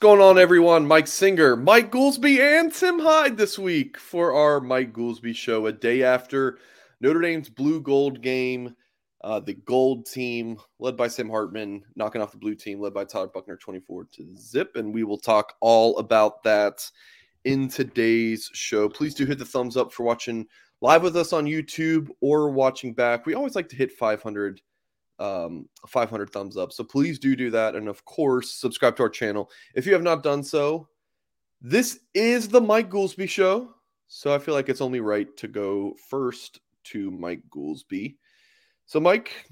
Going on, everyone? Mike Singer, Mike Goolsby, and Tim Hyde this week for our Mike Goolsby show, a day after Notre Dame's blue gold game. Uh, the gold team, led by Sam Hartman, knocking off the blue team, led by Tyler Buchner, 24 to zip. And we will talk all about that in today's show. Please do hit the thumbs up for watching live with us on YouTube or watching back. We always like to hit 500 um, 500 thumbs up. So please do do that. And of course, subscribe to our channel. If you have not done so, this is the Mike Goolsby Show. So I feel like it's only right to go first to Mike Goolsby. So, Mike,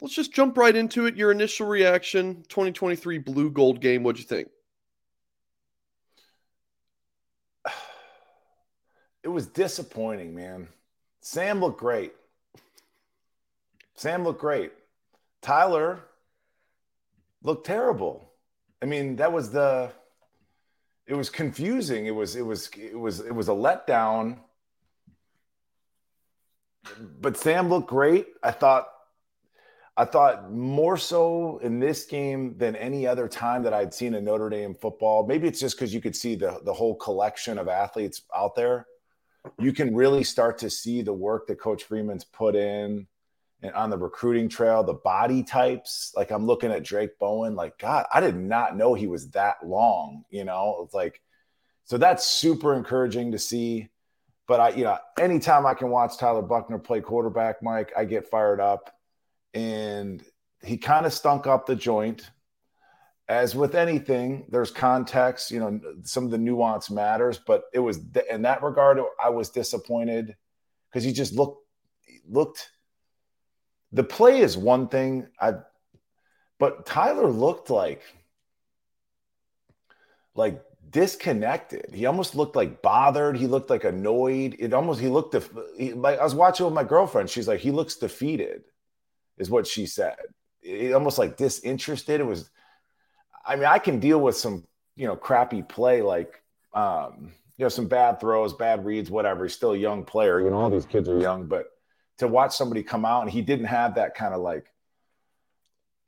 let's just jump right into it. Your initial reaction 2023 Blue Gold game. What'd you think? It was disappointing, man. Sam looked great. Sam looked great. Tyler looked terrible. I mean, that was the it was confusing. It was it was it was it was a letdown. But Sam looked great. I thought I thought more so in this game than any other time that I'd seen in Notre Dame football. Maybe it's just because you could see the the whole collection of athletes out there. You can really start to see the work that Coach Freeman's put in and on the recruiting trail, the body types. Like I'm looking at Drayk Bowen, like, God, I did not know he was that long, you know? It's like, so that's super encouraging to see. But I, you know, anytime I can watch Tyler Buchner play quarterback, Mike, I get fired up. And he kind of stunk up the joint. As with anything, there's context, you know, some of the nuance matters, but it was in that regard, I was disappointed because he just looked looked the play is one thing. I but Tyler looked like like disconnected. He almost looked like bothered. He looked like annoyed. It almost he looked def- he, like I was watching with my girlfriend. She's like he looks defeated, is what she said. It, almost like disinterested. It was. I mean, I can deal with some you know crappy play like um, you know some bad throws, bad reads, whatever. He's still a young player. You know, all these kids are young, but to watch somebody come out and he didn't have that kind of like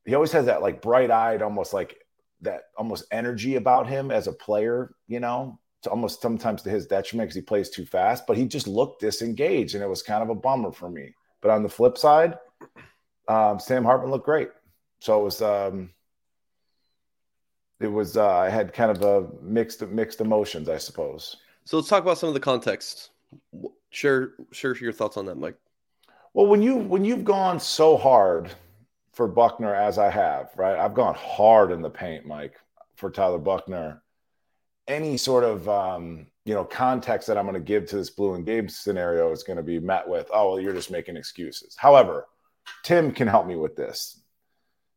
he always has that like bright-eyed almost like that almost energy about him as a player you know it's almost sometimes to his detriment because he plays too fast but he just looked disengaged and it was kind of a bummer for me. But on the flip side um, sam hartman looked great. So it was um, it was uh, i had kind of a mixed mixed emotions i suppose. So let's talk about some of the context. Share share your thoughts on that mike well, when you when you've gone so hard for Buchner as I have, right? I've gone hard in the paint, Mike, for Tyler Buchner. Any sort of um, you know context that I'm going to give to this blue and game scenario is going to be met with, oh, well, you're just making excuses. However, Tim can help me with this.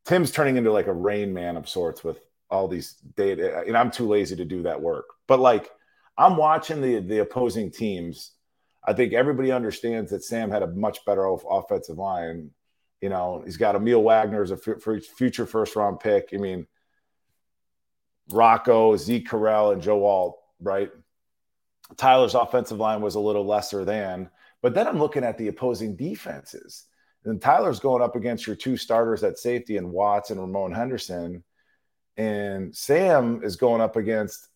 Tim's turning into like a rain man of sorts with all these data, and I'm too lazy to do that work. But like, I'm watching the the opposing teams I think everybody understands that Sam had a much better offensive line. You know, he's got Aamil Wagner as a f- future first round pick. I mean, Rocco, Zeke Correll, and Joe Alt, right? Tyler's offensive line was a little lesser than, but then I'm looking at the opposing defenses. And Tyler's going up against your two starters at safety and Watts and Ramon Henderson. And Sam is going up against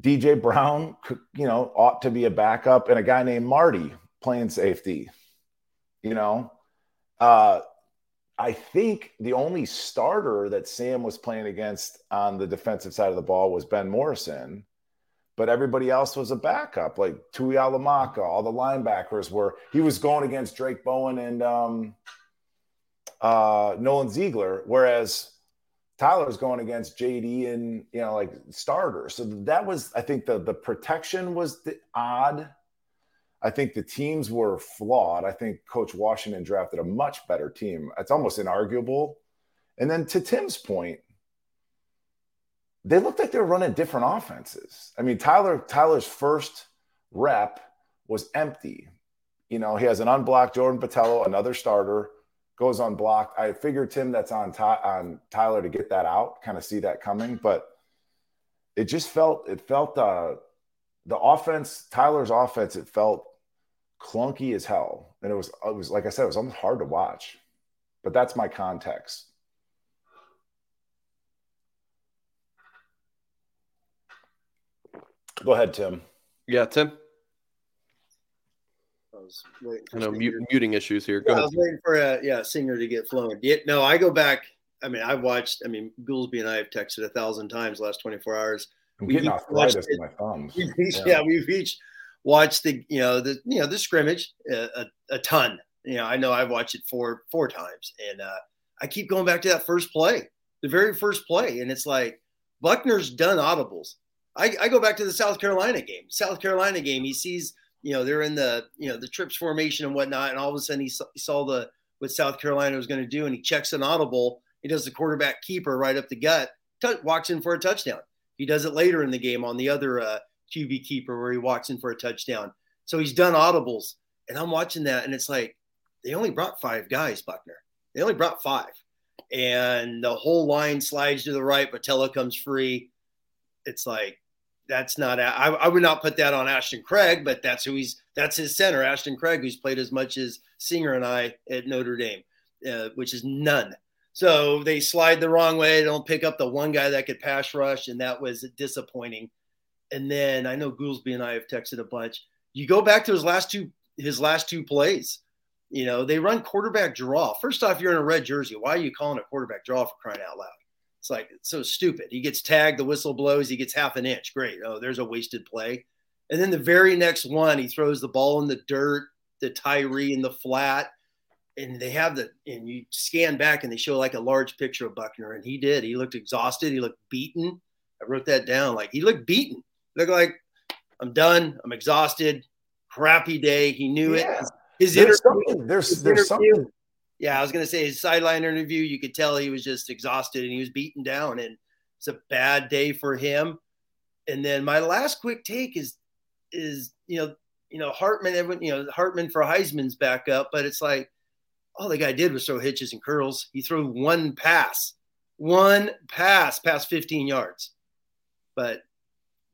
DJ Brown, you know, ought to be a backup, and a guy named Marty playing safety. You know, uh, I think the only starter that Sam was playing against on the defensive side of the ball was Ben Morrison, but everybody else was a backup, like Tuihalamaka, all the linebackers were. He was going against Drayk Bowen and um, uh, Nolan Ziegler, whereas Tyler's going against JD and you know like starters. So that was, I think, the the protection was the odd I think the teams were flawed. I think Coach Washington drafted a much better team. It's almost inarguable. And then to Tim's point, they looked like they were running different offenses. I mean, Tyler Tyler's first rep was empty. You know, he has an unblocked Jordan Botelho, another starter, goes unblocked. I figured Tim that's on Ty, on Tyler to get that out, kind of see that coming, but it just felt it felt uh the offense, Tyler's offense, it felt clunky as hell. And it was, it was like I said, it was almost hard to watch. But that's my context. Go ahead, Tim. Yeah, Tim. I was waiting I know mute, muting issues here. Go Yeah, I was waiting for a yeah singer to get flowing. Yeah, no, I go back. I mean, I've watched. I mean, Goolsby and I have texted a thousand times last twenty four hours. I'm We getting each watched arthritis it. in my thumbs. We've each, Yeah. yeah. we've each watched the you know the you know the scrimmage a, a, a ton. You know, I know I've watched it four four times, and uh, I keep going back to that first play, the very first play, and it's like Buchner's done audibles. I, I go back to the South Carolina game. South Carolina game, he sees you know they're in the you know the trips formation and whatnot, and all of a sudden he saw, he saw the what South Carolina was going to do, and he checks an audible. He does the quarterback keeper right up the gut, t- walks in for a touchdown. He does it later in the game on the other uh, QB keeper where he walks in for a touchdown. So he's done audibles, and I'm watching that, and it's like they only brought five guys, Buchner. They only brought five, and the whole line slides to the right. Botelho comes free. It's like that's not. I, I would not put that on Ashton Craig, but that's who he's. That's his center, Ashton Craig, who's played as much as Singer and I at Notre Dame, uh, which is none. So they slide the wrong way. They don't pick up the one guy that could pass rush, and that was disappointing. And then I know Goolsby and I have texted a bunch. You go back to his last two his last two plays. You know, they run quarterback draw. First off, you're in a red jersey. Why are you calling a quarterback draw for crying out loud? It's like it's so stupid. He gets tagged, the whistle blows, he gets half an inch. Great. Oh, there's a wasted play. And then the very next one, he throws the ball in the dirt, the Tyree in the flat. And they have the and you scan back and they show like a large picture of Buchner. And he did. He looked exhausted. He looked beaten. I wrote that down. Like he looked beaten. Looked like I'm done. I'm exhausted. Crappy day. He knew Yeah. it. His, his There's interview, something. There's his there's interview- something. Yeah, I was gonna say his sideline interview. You could tell he was just exhausted and he was beaten down, and it's a bad day for him. And then my last quick take is is you know you know Hartman everyone you know Hartman for Heisman's back up, but it's like all the guy did was throw hitches and curls. He threw one pass, one pass past 15 yards, but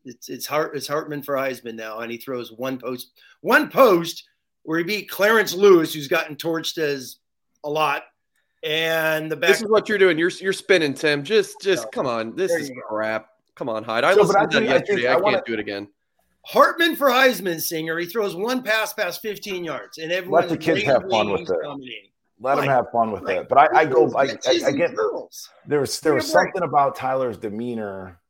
it's it's Hart it's Hartman for Heisman now, and he throws one post one post where he beat Clarence Lewis, who's gotten torched as a lot, and the back. This is what you're doing. You're you're spinning, Tim. Just just No. come on. This is go. crap. Come on, Hyde. I So, listened I to that think- I think yesterday. I, I can't wanna- do it again. Hartman for Heisman singer. He throws one pass past 15 yards, and everyone let the kids have fun with it. Let Like- him have fun with like, it. But I, I go. I, I, I get. curls. There was there was Give me a break. something about Tyler's demeanor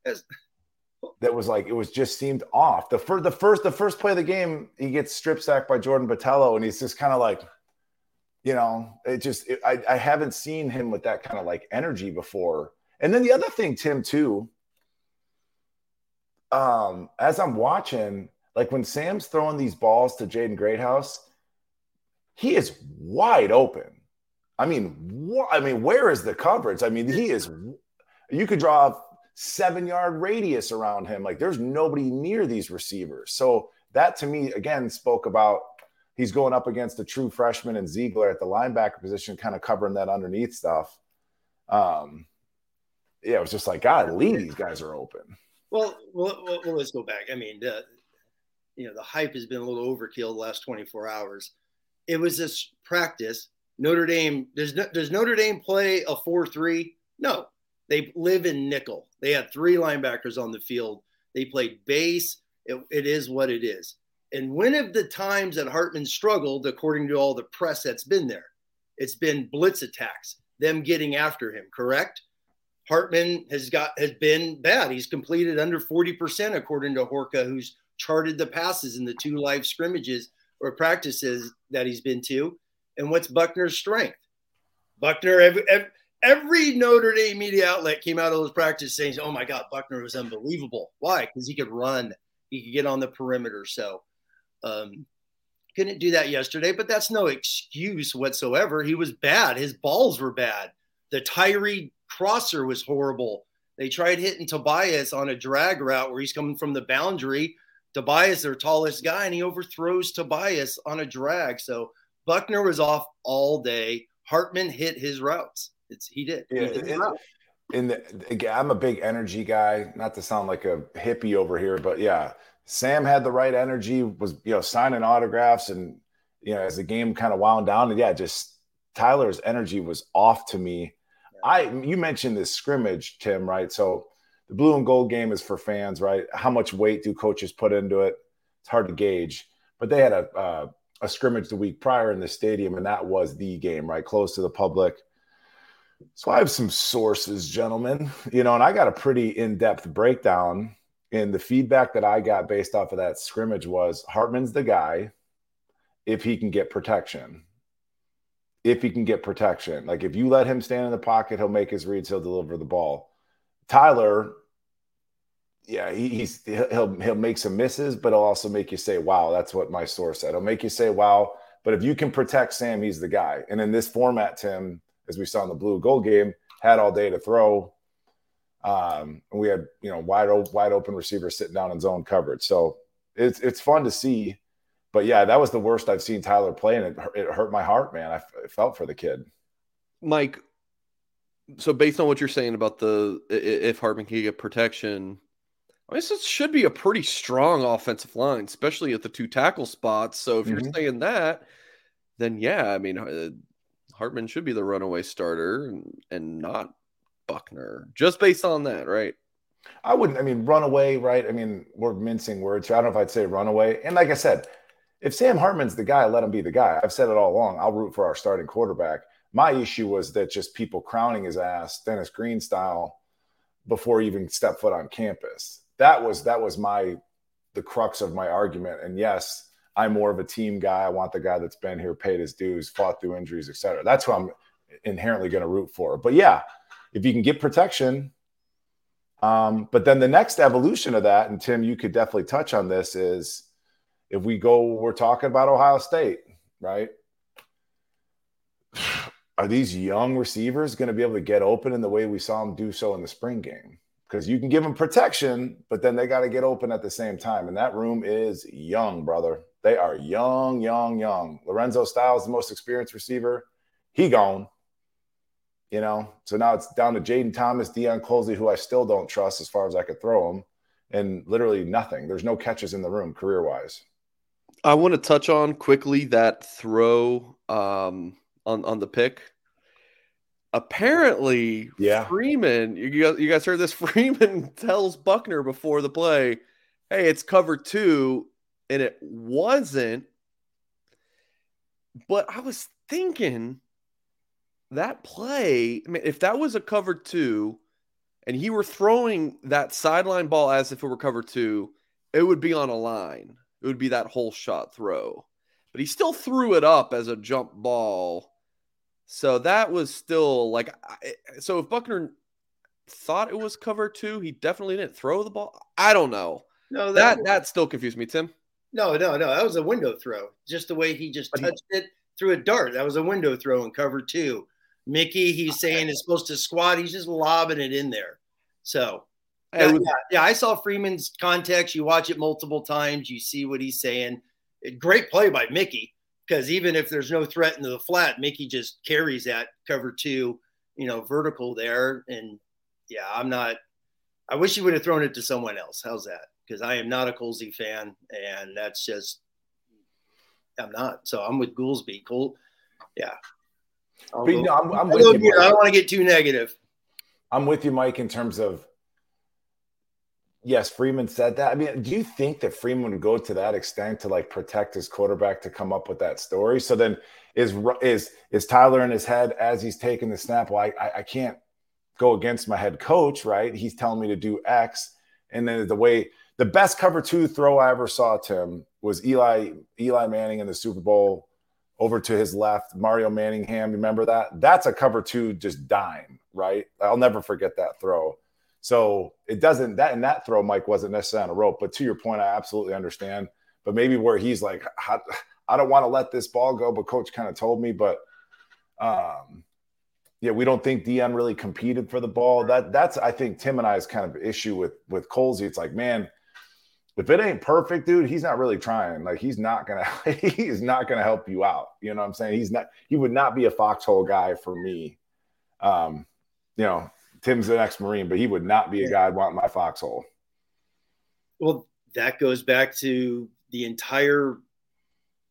that was like it was just seemed off. The first the first the first play of the game, he gets strip sacked by Jordan Botelho, and he's just kind of like, you know, it just it, I I haven't seen him with that kind of like energy before. And then the other thing, Tim, too. Um, as I'm watching, like when Sam's throwing these balls to Jaden Greathouse, he is wide open. I mean, wh- I mean, where is the coverage? I mean, he is. You could draw a seven yard radius around him. Like, there's nobody near these receivers. So that to me again spoke about he's going up against a true freshman and Ziegler at the linebacker position, kind of covering that underneath stuff. Um, yeah, it was just like, God, Lee, these guys are open. Well, well, well, let's go back. I mean, the, you know, the hype has been a little overkill the last 24 hours. It was this practice. Notre Dame does does Notre Dame play a four three? No, they live in nickel. They had three linebackers on the field. They played base. It, it is what it is. And when of the times that Hartman struggled, according to all the press that's been there, it's been blitz attacks, them getting after him. Correct? Hartman has got has been bad. He's completed under 40% according to Horka, who's charted the passes in the two live scrimmages or practices that he's been to. And what's Buchner's strength? Buchner, every, every Notre Dame media outlet came out of those practices saying, "Oh my God, Buchner was unbelievable." Why? Because he could run, he could get on the perimeter. So, um, couldn't do that yesterday, but that's no excuse whatsoever. He was bad. His balls were bad. The Tyree crosser was horrible. They tried hitting Tobias on a drag route where he's coming from the boundary. Tobias, their tallest guy, and he overthrows Tobias on a drag. So Buchner was off all day. Hartman hit his routes. It's he did. Yeah, he did in the, again, I'm a big energy guy. Not to sound like a hippie over here, but yeah, Sam had the right energy. Was you know signing autographs and you know as the game kind of wound down, and yeah, just Tyler's energy was off to me I you mentioned this scrimmage, Tim, right? So the blue and gold game is for fans, right? How much weight do coaches put into it? It's hard to gauge. But they had a uh, a scrimmage the week prior in the stadium, and that was the game, right? Close to the public. So I have some sources, gentlemen, you know, and I got a pretty in-depth breakdown. And the feedback that I got based off of that scrimmage was Hartman's the guy if he can get protection if he can get protection. Like if you let him stand in the pocket, he'll make his reads, he'll deliver the ball. Tyler, yeah, he, he's he'll he'll make some misses, but he'll also make you say, "Wow, that's what my source said." He'll make you say, "Wow." But if you can protect Sam, he's the guy. And in this format, Tim, as we saw in the blue gold game, had all day to throw. Um, and we had you know wide open, wide open receivers sitting down in zone coverage. So it's it's fun to see but yeah, that was the worst I've seen Tyler play, and it, it hurt my heart, man. I felt for the kid. Mike, so based on what you're saying about the if Hartman can get protection, I mean, this should be a pretty strong offensive line, especially at the two tackle spots. So if mm-hmm. you're saying that, then yeah, I mean, uh, Hartman should be the runaway starter and, and not Buchner, just based on that, right? I wouldn't. I mean, runaway, right? I mean, we're mincing words. I don't know if I'd say runaway. And like I said, if Sam Hartman's the guy, let him be the guy. I've said it all along. I'll root for our starting quarterback. My issue was that just people crowning his ass, Dennis Green style, before even step foot on campus. That was that was my the crux of my argument. And yes, I'm more of a team guy. I want the guy that's been here, paid his dues, fought through injuries, etc. That's who I'm inherently going to root for. But yeah, if you can get protection, um, but then the next evolution of that, and Tim, you could definitely touch on this, is if we go, we're talking about Ohio State, right? Are these young receivers going to be able to get open in the way we saw them do so in the spring game? Because you can give them protection, but then they got to get open at the same time. And that room is young, brother. They are young, young, young. Lorenzo Styles, the most experienced receiver, he gone. You know, so now it's down to Jayden Thomas, Deion Colzie, who I still don't trust as far as I could throw him, and literally nothing. There's no catches in the room career wise. I want to touch on quickly that throw um, on on the pick. Apparently, yeah, Freeman. You guys, you guys heard this? Freeman tells Buchner before the play, "Hey, it's cover two, and it wasn't." But I was thinking that play. I mean, if that was a cover two, and he were throwing that sideline ball as if it were cover two, it would be on a line it would be that whole shot throw. But he still threw it up as a jump ball. So that was still like so if Buchner thought it was cover two, he definitely didn't throw the ball. I don't know. No, that that, that still confused me, Tim. No, no, no. That was a window throw. Just the way he just touched it through a dart. That was a window throw in cover two. Mickey, he's saying is supposed to squat. He's just lobbing it in there. So yeah, yeah, yeah, I saw Freeman's context. You watch it multiple times, you see what he's saying. Great play by Mickey because even if there's no threat into the flat, Mickey just carries that cover two, you know, vertical there. And yeah, I'm not. I wish he would have thrown it to someone else. How's that? Because I am not a Colzie fan, and that's just I'm not. So I'm with Goolsby. Cool. Yeah. I'll But go- you know, I'm, I'm with don't, you. I don't want to get too negative. I'm with you, Mike, in terms of yes, Freeman said that. I mean, do you think that Freeman would go to that extent to like protect his quarterback to come up with that story? So then is is is Tyler in his head as he's taking the snap? Well, I, I, I can't go against my head coach, right? He's telling me to do X. And then the way the best cover two throw I ever saw, Tim, was Eli Eli Manning in the Super Bowl over to his left, Mario Manningham. Remember that? That's a cover two, just dime, right? I'll never forget that throw. So it doesn't that and that throw, Mike, wasn't necessarily on a rope. But to your point, I absolutely understand. But maybe where he's like, I don't want to let this ball go, but coach kind of told me. But um, yeah, we don't think Deion really competed for the ball. That that's I think Tim and I's kind of issue with with Colzie. It's like, man, if it ain't perfect, dude, he's not really trying. Like he's not gonna he's not gonna help you out. You know what I'm saying? He's not he would not be a foxhole guy for me. Um, you know, Tim's an ex-Marine, but he would not be a guy I'd want in my foxhole. Well, that goes back to the entire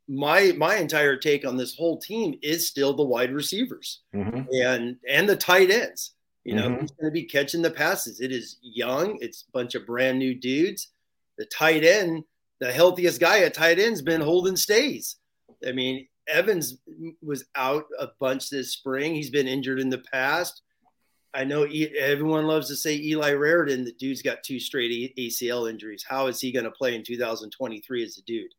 my my entire take on this whole team is still the wide receivers Mhm. and and the tight ends. You know, Mhm. who's going to be catching the passes? It is young. It's a bunch of brand new dudes. The tight end, the healthiest guy at tight end's been Holden Staes. I mean, Evans was out a bunch this spring. He's been injured in the past. I know E- everyone loves to say Eli Raridon. The dude's got two straight ACL injuries. How is he going to play in 2023 as a dude?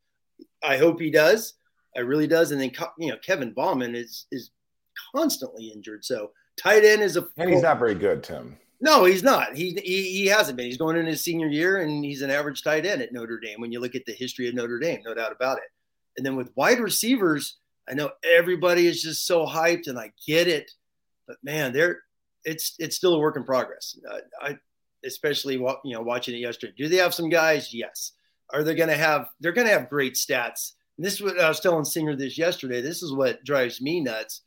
I hope he does. I really does. And then you know Kevin Bauman is is constantly injured. So tight end is a And he's not very good, Tim. No, he's not. He, he he hasn't been. He's going into his senior year, and he's an average tight end at Notre Dame. When you look at the history of Notre Dame, no doubt about it. And then with wide receivers, I know everybody is just so hyped, and I get it, but man, they're it's it's still a work in progress. Uh, I especially you know watching it yesterday. Do they have some guys? Yes. Are they going to have? They're going to have great stats. And this is what I was telling Singer this yesterday. This is what drives me nuts.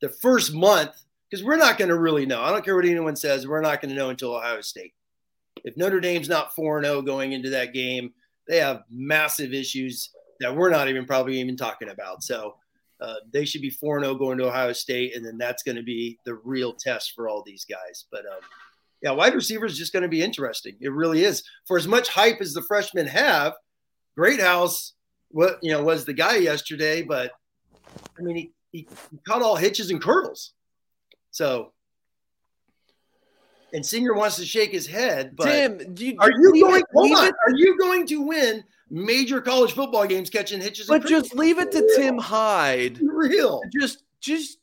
The first month because we're not going to really know. I don't care what anyone says. We're not going to know until Ohio State. If Notre Dame's not 4 0 going into that game, they have massive issues that we're not even probably even talking about. So uh, they should be 4 0 going to Ohio State, and then that's going to be the real test for all these guys. But um, yeah, wide receiver is just going to be interesting. It really is. For as much hype as the freshmen have, Greathouse, what you know, was the guy yesterday, but I mean, he, he, he caught all hitches and curdles. So, and Singer wants to shake his head, but Tim, do you, are you going? it- Hold on, it- are you going to win major college football games catching hitches? and but just leave it to Tim Hyde. real. Just, just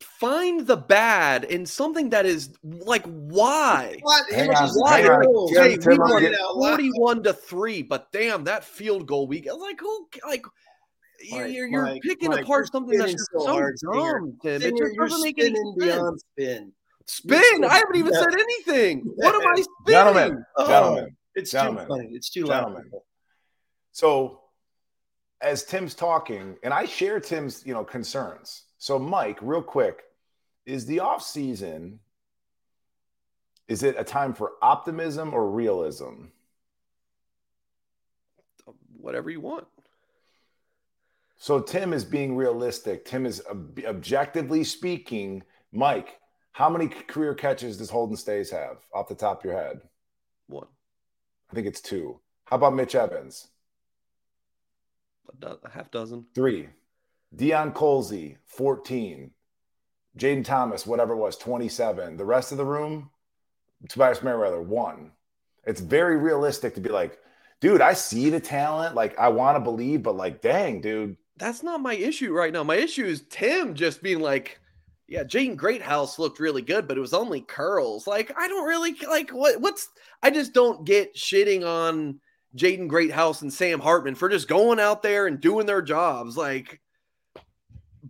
find the bad in something that is like why. What? Hitches on, and hang on. curdles. Tim, Hey, we won getting- forty-one to three, but damn, that field goal we got like who like. You're, you're, you're Mike, picking Mike, apart you're something that's spinning just so so, hard, dumb, Tim. It Singer, just you're doesn't make any sense. beyond spin. Spin! I haven't even Yeah. said anything. What am I spinning? Gentlemen, Oh, gentlemen, It's Gentlemen. too funny. It's too Gentlemen. loud. So as Tim's talking, and I share Tim's, you know, concerns. So Mike, real quick, is the off season is it a time for optimism or realism? Whatever you want. So Tim is being realistic. Tim is ob- objectively speaking, Mike, how many career catches does Holden Staes have off the top of your head? One, I think it's two. How about Mitch Evans? a, do- a half dozen. Three. Deion Colzie, 14. Jayden Thomas, whatever it was, 27. The rest of the room, Tobias Merriweather, one. It's very realistic to be like, dude, I see the talent. Like, I want to believe, but like, dang, dude. That's not my issue right now. My issue is Tim just being like, yeah, Jaden Greathouse looked really good, but it was only curls. Like, I don't really like what what's I just don't get shitting on Jaden Greathouse and Sam Hartman for just going out there and doing their jobs. Like,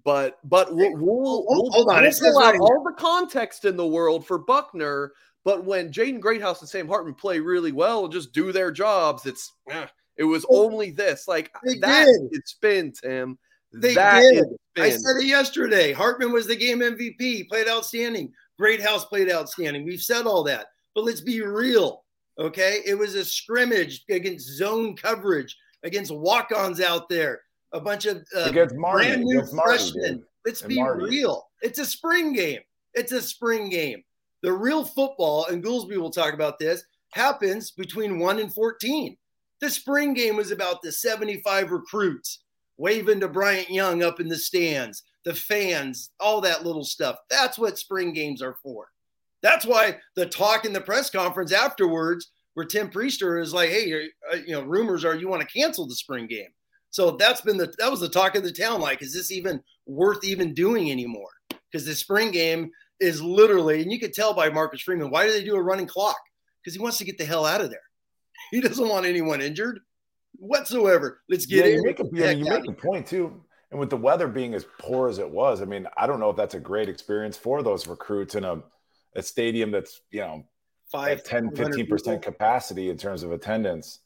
but but we'll we'll, we'll, hold on, we'll it says pull out right all the context in the world for Buchner. But when Jaden Greathouse and Sam Hartman play really well and just do their jobs, it's eh, it was only this. Like They that did. is spin, Tim. They That did. is I said it yesterday. Hartman was the game MVP. He played outstanding. Greathouse played outstanding. We've said all that. But let's be real. Okay. It was a scrimmage against zone coverage, against walk ons out there, a bunch of uh, Against Marty. brand new freshmen. dude. Let's And be Marty. real. It's a spring game. It's a spring game. The real football, and Goolsby will talk about this, happens between 1 and 14. The spring game was about the 75 recruits waving to Bryant Young up in the stands, the fans, all that little stuff. That's what spring games are for. That's why the talk in the press conference afterwards, where Tim Prister is like, "Hey, uh, you know, rumors are you want to cancel the spring game." So that's been the that was the talk of the town. Like, is this even worth even doing anymore? Because the spring game is literally, and you could tell by Marcus Freeman, why do they do a running clock? Because he wants to get the hell out of there. He doesn't want anyone injured whatsoever. Let's get yeah, in. You make, a, yeah, you make a point too. And with the weather being as poor as it was, I mean, I don't know if that's a great experience for those recruits in a, a stadium that's, you know, five, 10, 15% people. capacity in terms of attendance.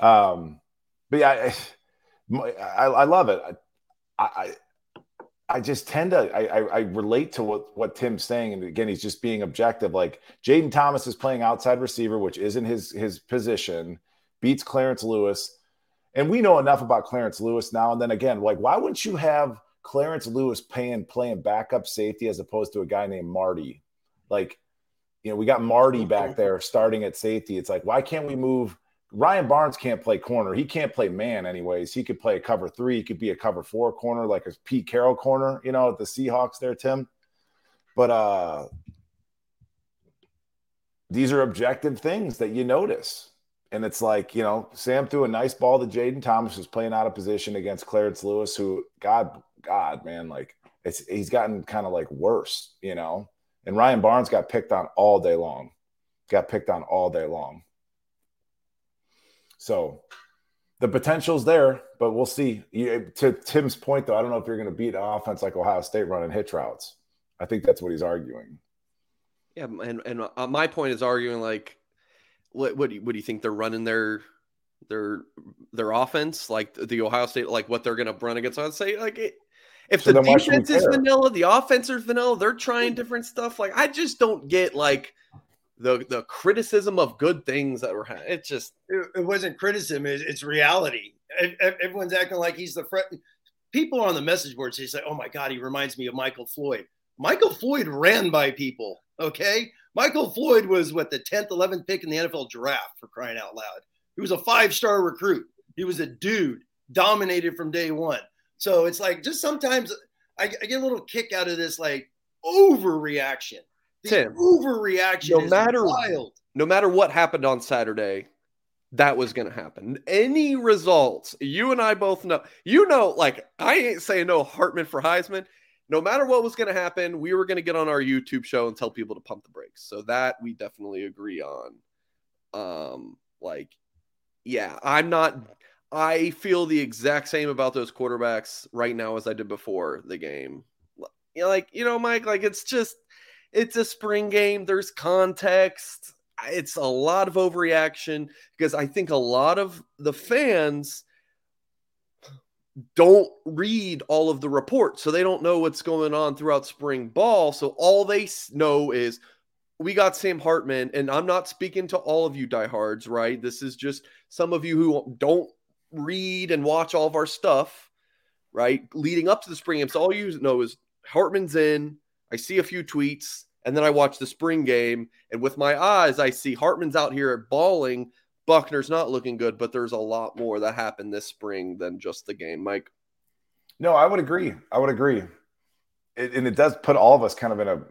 Um, but yeah, I, I, I love it. I, I, I just tend to I, I, I relate to what what Tim's saying, and again, he's just being objective. Like Jayden Thomas is playing outside receiver, which isn't his his position, beats Clarence Lewis, and we know enough about Clarence Lewis now. And then again, like why wouldn't you have Clarence Lewis playing playing backup safety as opposed to a guy named Marty? Like, you know, we got Marty back there starting at safety. It's like why can't we move? Ryan Barnes can't play corner. He can't play man, anyways. He could play a cover three. He could be a cover four corner, like a Pete Carroll corner, you know, at the Seahawks there, Tim. But uh these are objective things that you notice. And it's like, you know, Sam threw a nice ball to Jayden Thomas, who's playing out of position against Clarence Lewis, who, God, God, man, like it's he's gotten kind of like worse, you know. And Ryan Barnes got picked on all day long. Got picked on all day long. So the potential's there, but we'll see. You, to Tim's point, though, I don't know if you're going to beat an offense like Ohio State running hitch routes. I think that's what he's arguing. Yeah, and and uh, my point is arguing like, what what do you, what do you think they're running their their their offense like the Ohio State like what they're going to run against? I'd say like it, if so the defense is vanilla, the offense is vanilla. They're trying different stuff. Like I just don't get like the the criticism of good things that were it just it, it wasn't criticism it's, it's reality. Everyone's acting like he's the fret people on the message boards they say oh my god he reminds me of michael floyd. Michael floyd ran by people okay? Michael floyd was what the 10th 11th pick in the nfl draft for crying out loud. He was a five star recruit. He was a dude dominated from day one. So it's like just sometimes I, I get a little kick out of this like overreaction the Tim, overreaction no matter, wild. No matter what happened on Saturday, that was going to happen. Any results, you and I both know. You know, like I ain't saying no Hartman for Heisman. No matter what was going to happen, we were going to get on our YouTube show and tell people to pump the brakes. So that we definitely agree on. Um, like, yeah, I'm not. I feel the exact same about those quarterbacks right now as I did before the game. You know, like you know, Mike, like it's just it's a spring game. There's context. It's a lot of overreaction because I think a lot of the fans don't read all of the reports. So they don't know what's going on throughout spring ball. So all they know is we got Sam Hartman. And I'm not speaking to all of you diehards, right? This is just some of you who don't read and watch all of our stuff, right? Leading up to the spring game. So all you know is Hartman's in. I see a few tweets, and then I watch the spring game, and with my eyes, I see Hartman's out here balling. Buchner's not looking good, but there's a lot more that happened this spring than just the game, Mike. No, I would agree. I would agree. It, and it does put all of us kind of in a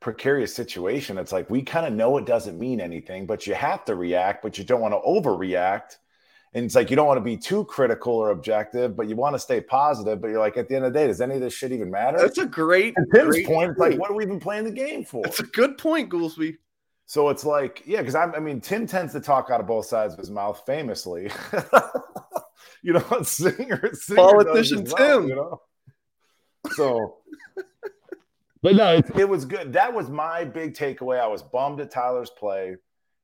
precarious situation. It's like we kind of know it doesn't mean anything, but you have to react, but you don't want to overreact and it's like you don't want to be too critical or objective, but you want to stay positive. But you're like, at the end of the day, does any of this shit even matter? That's a great. And Tim's great point, point. like, what are we even playing the game for? That's a good point, Goolsby. So it's like, yeah, because I mean, Tim tends to talk out of both sides of his mouth, famously. you know, singer, singer politician Tim. Well, you know? So, but no, it, it was good. That was my big takeaway. I was bummed at Tyler's play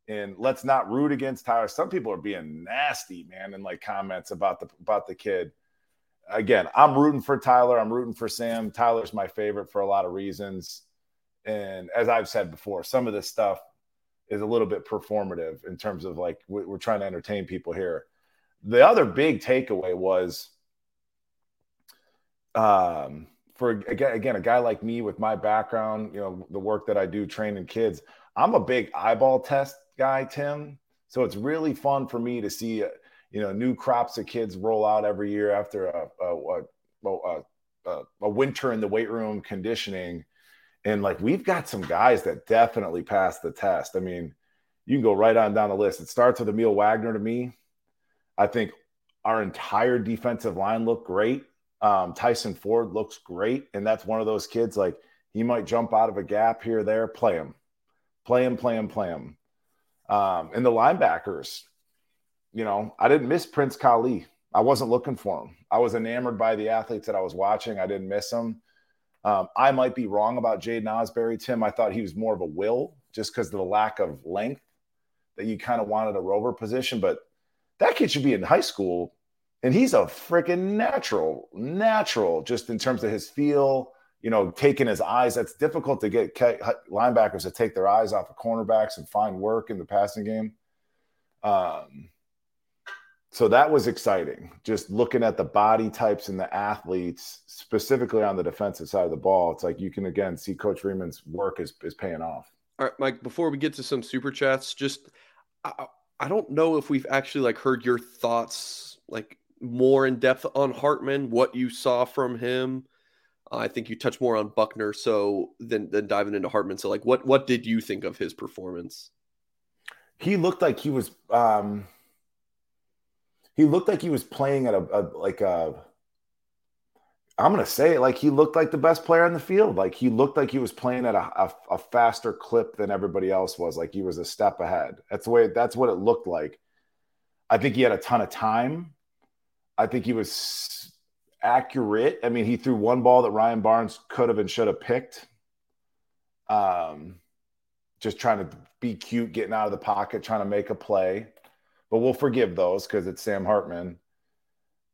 and let's not root against Tyler. Some people are being nasty, man, in like comments about the about the kid. Again, I'm rooting for Tyler. I'm rooting for Sam. Tyler's my favorite for a lot of reasons. And as I've said before, some of this stuff is a little bit performative in terms of like we're trying to entertain people here. The other big takeaway was um, for again, again, a guy like me with my background, you know, the work that I do training kids, I'm a big eyeball test guy, Tim. So it's really fun for me to see, uh, you know, new crops of kids roll out every year after a, a, a, a, a winter in the weight room conditioning. And like we've got some guys that definitely pass the test. I mean, you can go right on down the list. It starts with Aamil Wagner to me. I think our entire defensive line looked great. Um, Tyson Ford looks great. And that's one of those kids like he might jump out of a gap here or there. Play him, play him, play him, play him. Um, and the linebackers, you know, I didn't miss Prince Kollie. I wasn't looking for him. I was enamored by the athletes that I was watching. I didn't miss him. Um, I might be wrong about Jaiden Ausberry, Tim. I thought he was more of a will just because of the lack of length that you kind of wanted a rover position. But that kid should be in high school, and he's a freaking natural, natural, just in terms of his feel. You know, taking his eyes. That's difficult to get linebackers to take their eyes off of cornerbacks and find work in the passing game. Um, so that was exciting. Just looking at the body types and the athletes, specifically on the defensive side of the ball, it's like you can again see Coach Freeman's work is is paying off. All right, Mike. Before we get to some super chats, just I, I don't know if we've actually like heard your thoughts like more in depth on Hartman, what you saw from him. I think you touched more on Buchner, so than than diving into Hartman. So, like, what what did you think of his performance? He looked like he was. um He looked like he was playing at a, a like a I'm to say it like he looked like the best player on the field. Like he looked like he was playing at a, a, a, faster clip than everybody else was. Like he was a step ahead. That's the way, that's what it looked like. I think he had a ton of time. I think he was accurate. I mean, he threw one ball that Ryan Barnes could have and should have picked. Um, just trying to be cute, getting out of the pocket, trying to make a play. But we'll forgive those because it's Sam Hartman.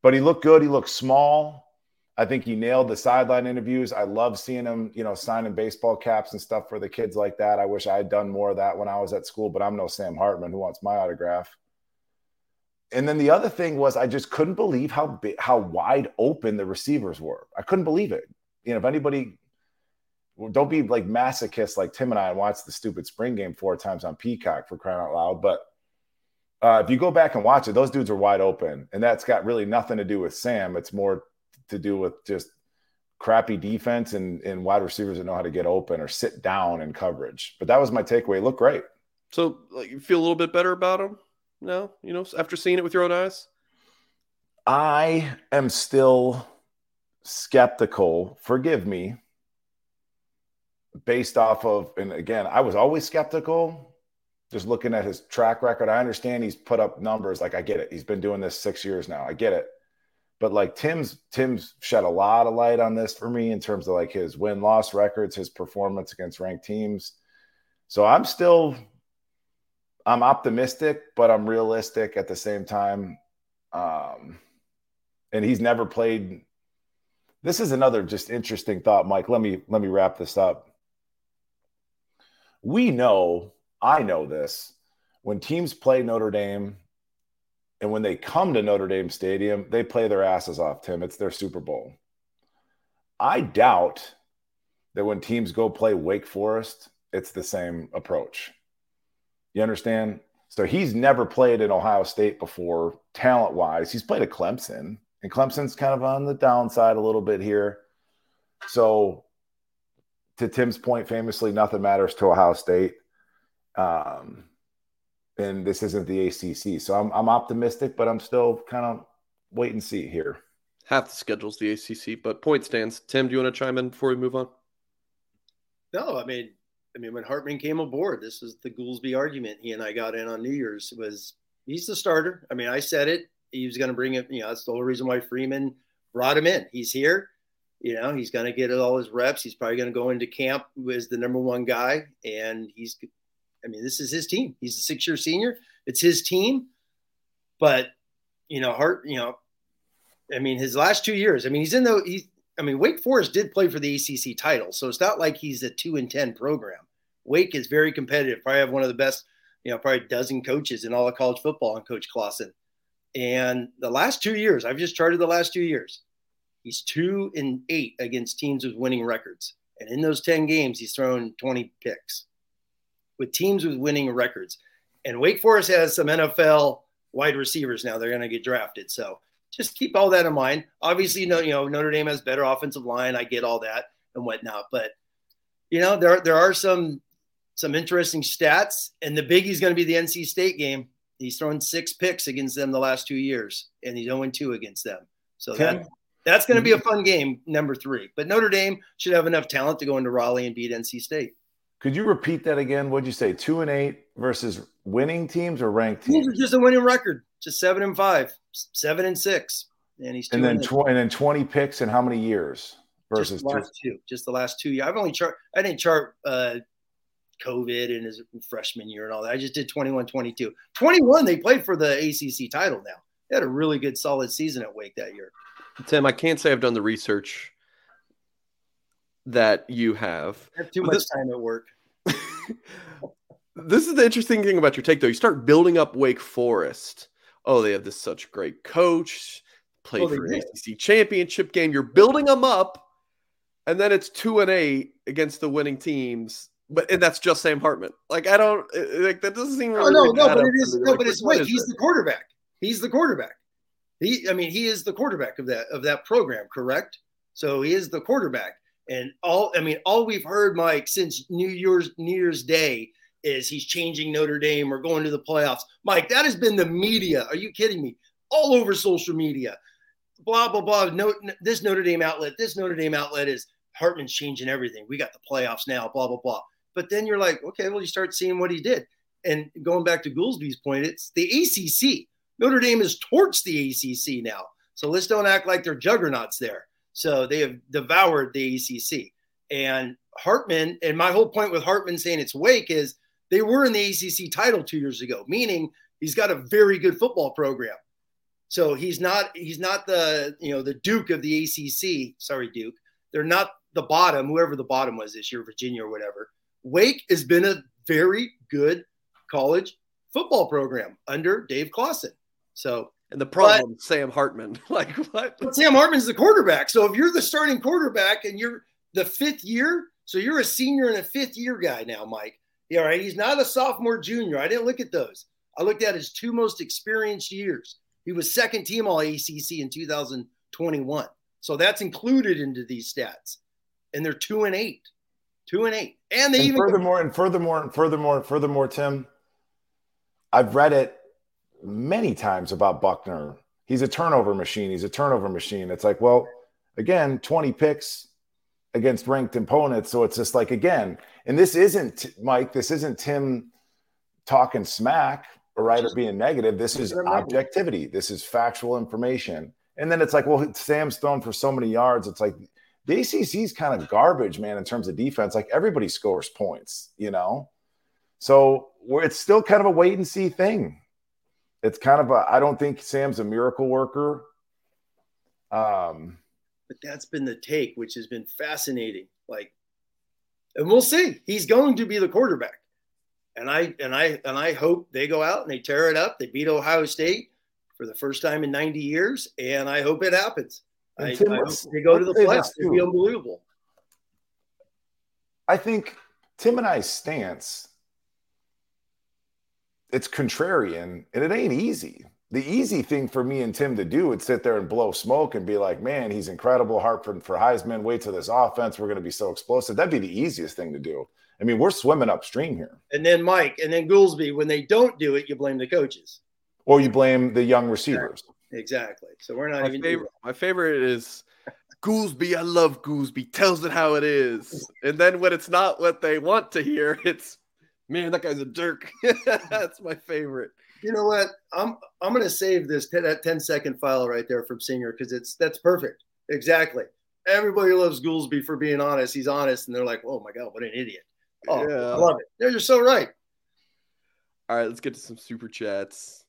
But he looked good. He looked small. I think he nailed the sideline interviews. I love seeing him, you know, signing baseball caps and stuff for the kids like that. I wish I had done more of that when I was at school, but I'm no Sam Hartman who wants my autograph. And then the other thing was I just couldn't believe how how wide open the receivers were. I couldn't believe it. You know, if anybody don't be like masochists like Tim and I and watch the stupid spring game four times on Peacock for crying out loud. But uh, if you go back and watch it, those dudes are wide open, and that's got really nothing to do with Sam. It's more to do with just crappy defense and, and wide receivers that know how to get open or sit down in coverage. But that was my takeaway. Look great. So like you feel a little bit better about him now, you know, after seeing it with your own eyes? I am still skeptical. Forgive me. Based off of, and again, I was always skeptical. Just looking at his track record, I understand he's put up numbers. Like I get it. He's been doing this six years now. I get it but like Tim's Tim's shed a lot of light on this for me in terms of like his win loss records, his performance against ranked teams. So I'm still I'm optimistic, but I'm realistic at the same time. Um, and he's never played. This is another just interesting thought, Mike. Let me let me wrap this up. We know, I know this. When teams play Notre Dame and when they come to Notre Dame Stadium, they play their asses off, Tim. It's their Super Bowl. I doubt that when teams go play Wake Forest, it's the same approach. You understand? So he's never played in Ohio State before, talent wise. He's played at Clemson, and Clemson's kind of on the downside a little bit here. So, to Tim's point, famously, nothing matters to Ohio State. Um, and this isn't the ACC. So I'm I'm optimistic, but I'm still kind of wait and see here. Half the schedule's the ACC, but point stands. Tim, do you want to chime in before we move on? No, I mean, I mean, when Hartman came aboard, this was the Goolsby argument. He and I got in on New Year's was he's the starter. I mean, I said it. He was going to bring it. You know, that's the whole reason why Freeman brought him in. He's here. You know, he's going to get all his reps. He's probably going to go into camp as the number one guy, and he's I mean, this is his team. He's a six year senior. It's his team. But, you know, Hart, you know, I mean, his last two years, I mean, he's in the, he's, I mean, Wake Forest did play for the ACC title. So it's not like he's a two and 10 program. Wake is very competitive. Probably have one of the best, you know, probably dozen coaches in all of college football on Coach Clawson. And the last two years, I've just charted the last two years. He's two and eight against teams with winning records. And in those 10 games, he's thrown 20 picks with teams with winning records. And Wake Forest has some NFL wide receivers now. They're going to get drafted. So just keep all that in mind. Obviously, you know, you know, Notre Dame has better offensive line. I get all that and whatnot. But you know, there there are some some interesting stats. And the big is going to be the NC State game. He's thrown six picks against them the last two years, and he's 0 2 against them. So that, that's going to be a mm-hmm. fun game, number three. But Notre Dame should have enough talent to go into Raleigh and beat NC State. Could you repeat that again? What'd you say? Two and eight versus winning teams or ranked teams? Just a winning record, just seven and five, seven and six, and he's and then and, tw- and then twenty picks in how many years versus just the last two? two? Just the last two years. I've only chart. I didn't chart uh, COVID and his freshman year and all that. I just did 21, 22. 21, they played for the ACC title now. They had a really good, solid season at Wake that year. Tim, I can't say I've done the research that you have. I have too much this, time at work. this is the interesting thing about your take, though. You start building up Wake Forest. Oh, they have this such great coach, played oh, for an ACC championship game. You're building them up, and then it's two and eight against the winning teams. But and that's just Sam Hartman. Like I don't like that doesn't seem really. Oh, no, no, but it is no, like, but it's wait, He's it? the quarterback. He's the quarterback. He, I mean, he is the quarterback of that of that program, correct? So he is the quarterback. And all I mean, all we've heard, Mike, since New Year's New Year's Day is he's changing Notre Dame or going to the playoffs. Mike, that has been the media. Are you kidding me? All over social media. Blah blah blah. No, this Notre Dame outlet, this Notre Dame outlet is Hartman's changing everything. We got the playoffs now. Blah blah blah. But then you're like, okay, well, you start seeing what he did. And going back to Goolsby's point, it's the ACC. Notre Dame is towards the ACC now. So let's don't act like they're juggernauts there. So they have devoured the ACC. And Hartman, and my whole point with Hartman saying it's Wake is they were in the ACC title two years ago, meaning he's got a very good football program. So he's not he's not the you know the Duke of the ACC. Sorry, Duke. They're not the bottom, whoever the bottom was this year, Virginia or whatever. Wake has been a very good college football program under Dave Clawson. So and the problem, but, Sam Hartman. like what? But Sam Hartman's the quarterback. So if you're the starting quarterback and you're the fifth year, so you're a senior and a fifth year guy now, Mike. Yeah, right. He's not a sophomore, junior. I didn't look at those. I looked at his two most experienced years. He was second team all ACC in 2021. So that's included into these stats. And they're two and eight. Two and eight. And they and even furthermore, and furthermore, and furthermore, and furthermore, Tim, I've read it many times about Buchner. He's a turnover machine. He's a turnover machine. It's like, well, again, 20 picks against ranked opponents. So it's just like, again, and this isn't, Mike, this isn't Tim talking smack, or right, or being negative. This is objectivity. This is factual information. And then it's like, well, Sam's thrown for so many yards. It's like the ACC is kind of garbage, man, in terms of defense. Like everybody scores points, you know? So it's still kind of a wait and see thing it's kind of a I don't think Sam's a miracle worker. Um, but that's been the take, which has been fascinating. Like, and we'll see. He's going to be the quarterback, and I and I and I hope they go out and they tear it up. They beat Ohio State for the first time in 90 years, and I hope it happens. I, Tim, I hope they go to the playoffs. It'd be unbelievable. I think Tim and I's stance it's contrarian and it ain't easy. The easy thing for me and Tim to do would sit there and blow smoke and be like, man, he's incredible. Hartman for Heisman. Wait till this offense. We're going to be so explosive. That'd be the easiest thing to do. I mean, we're swimming upstream here. And then Mike, and then Goolsby, when they don't do it, you blame the coaches. Or you blame the young receivers. Exactly. So we're not my even. Favorite, my favorite is Goolsby. I love Goolsby. Tells it how it is. And then when it's not what they want to hear, it's man, that guy's a jerk. That's my favorite. You know what? I'm I'm gonna save this that 10 second file right there from Singer because it's that's perfect. Exactly. Everybody loves Goolsby for being honest. He's honest, and they're like, "Oh my god, what an idiot!" Oh, yeah. I love it. You're so right. All right, let's get to some super chats.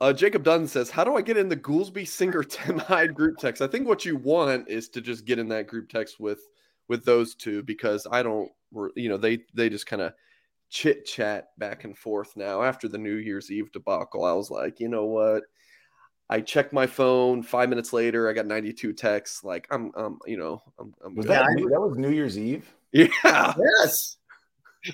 Uh, Jacob Dunn says, "How do I get in the Goolsby Singer Tim Hyde group text? I think what you want is to just get in that group text with with those two because I don't, you know, they they just kind of chit chat back and forth now after the New Year's Eve debacle. I was like, you know what? I checked my phone five minutes later. I got 92 texts. Like I'm, um, you know, I'm. I'm Was good. that that was New Year's Eve? Yeah. Yes.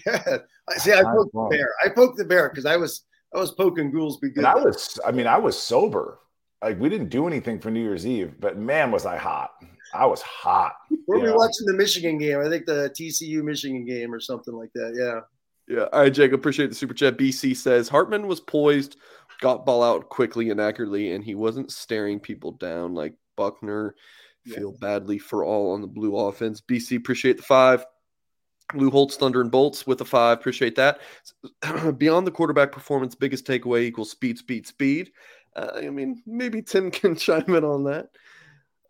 Yeah. I see. I poked the bear. I poked the bear because I was I was poking ghouls. Because I was, I mean, I was sober. Like we didn't do anything for New Year's Eve, but man, was I hot. I was hot. Were we Yeah. watching the Michigan game? I think the TCU Michigan game or something like that. Yeah. Yeah. All right, Jacob. Appreciate the super chat. BC says Hartman was poised, got ball out quickly and accurately, and he wasn't staring people down like Buchner. Feel badly for all on the blue offense. BC, appreciate the five. Lou Holtz, Thunder and Bolts with a five. Appreciate that. Beyond the quarterback performance, biggest takeaway equals speed, speed, speed. Uh, I mean, maybe Tim can chime in on that.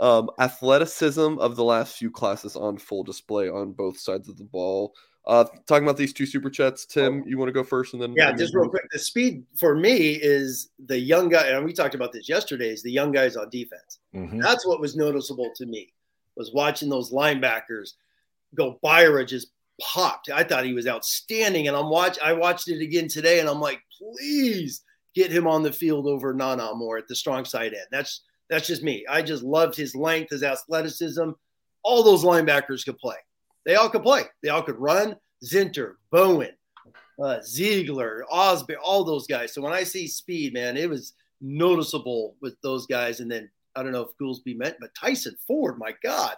Um, athleticism of the last few classes on full display on both sides of the ball. Uh, talking about these two super chats, Tim, you want to go first, and then Yeah, just real quick. The speed for me is the young guy, and we talked about this yesterday, is the young guys on defense. Mhm. That's what was noticeable to me was watching those linebackers go. Byra just popped. I thought he was outstanding, and I'm watch. I watched it again today, and I'm like, please get him on the field over Nana more at the strong side end. That's that's just me. I just loved his length, his athleticism. All those linebackers could play. They all could play. They all could run. Zinter, Bowen, uh, Ziegler, Ausberry, all those guys. So when I see speed, man, it was noticeable with those guys. And then I don't know if Goolsby meant, but Tyson Ford, my God,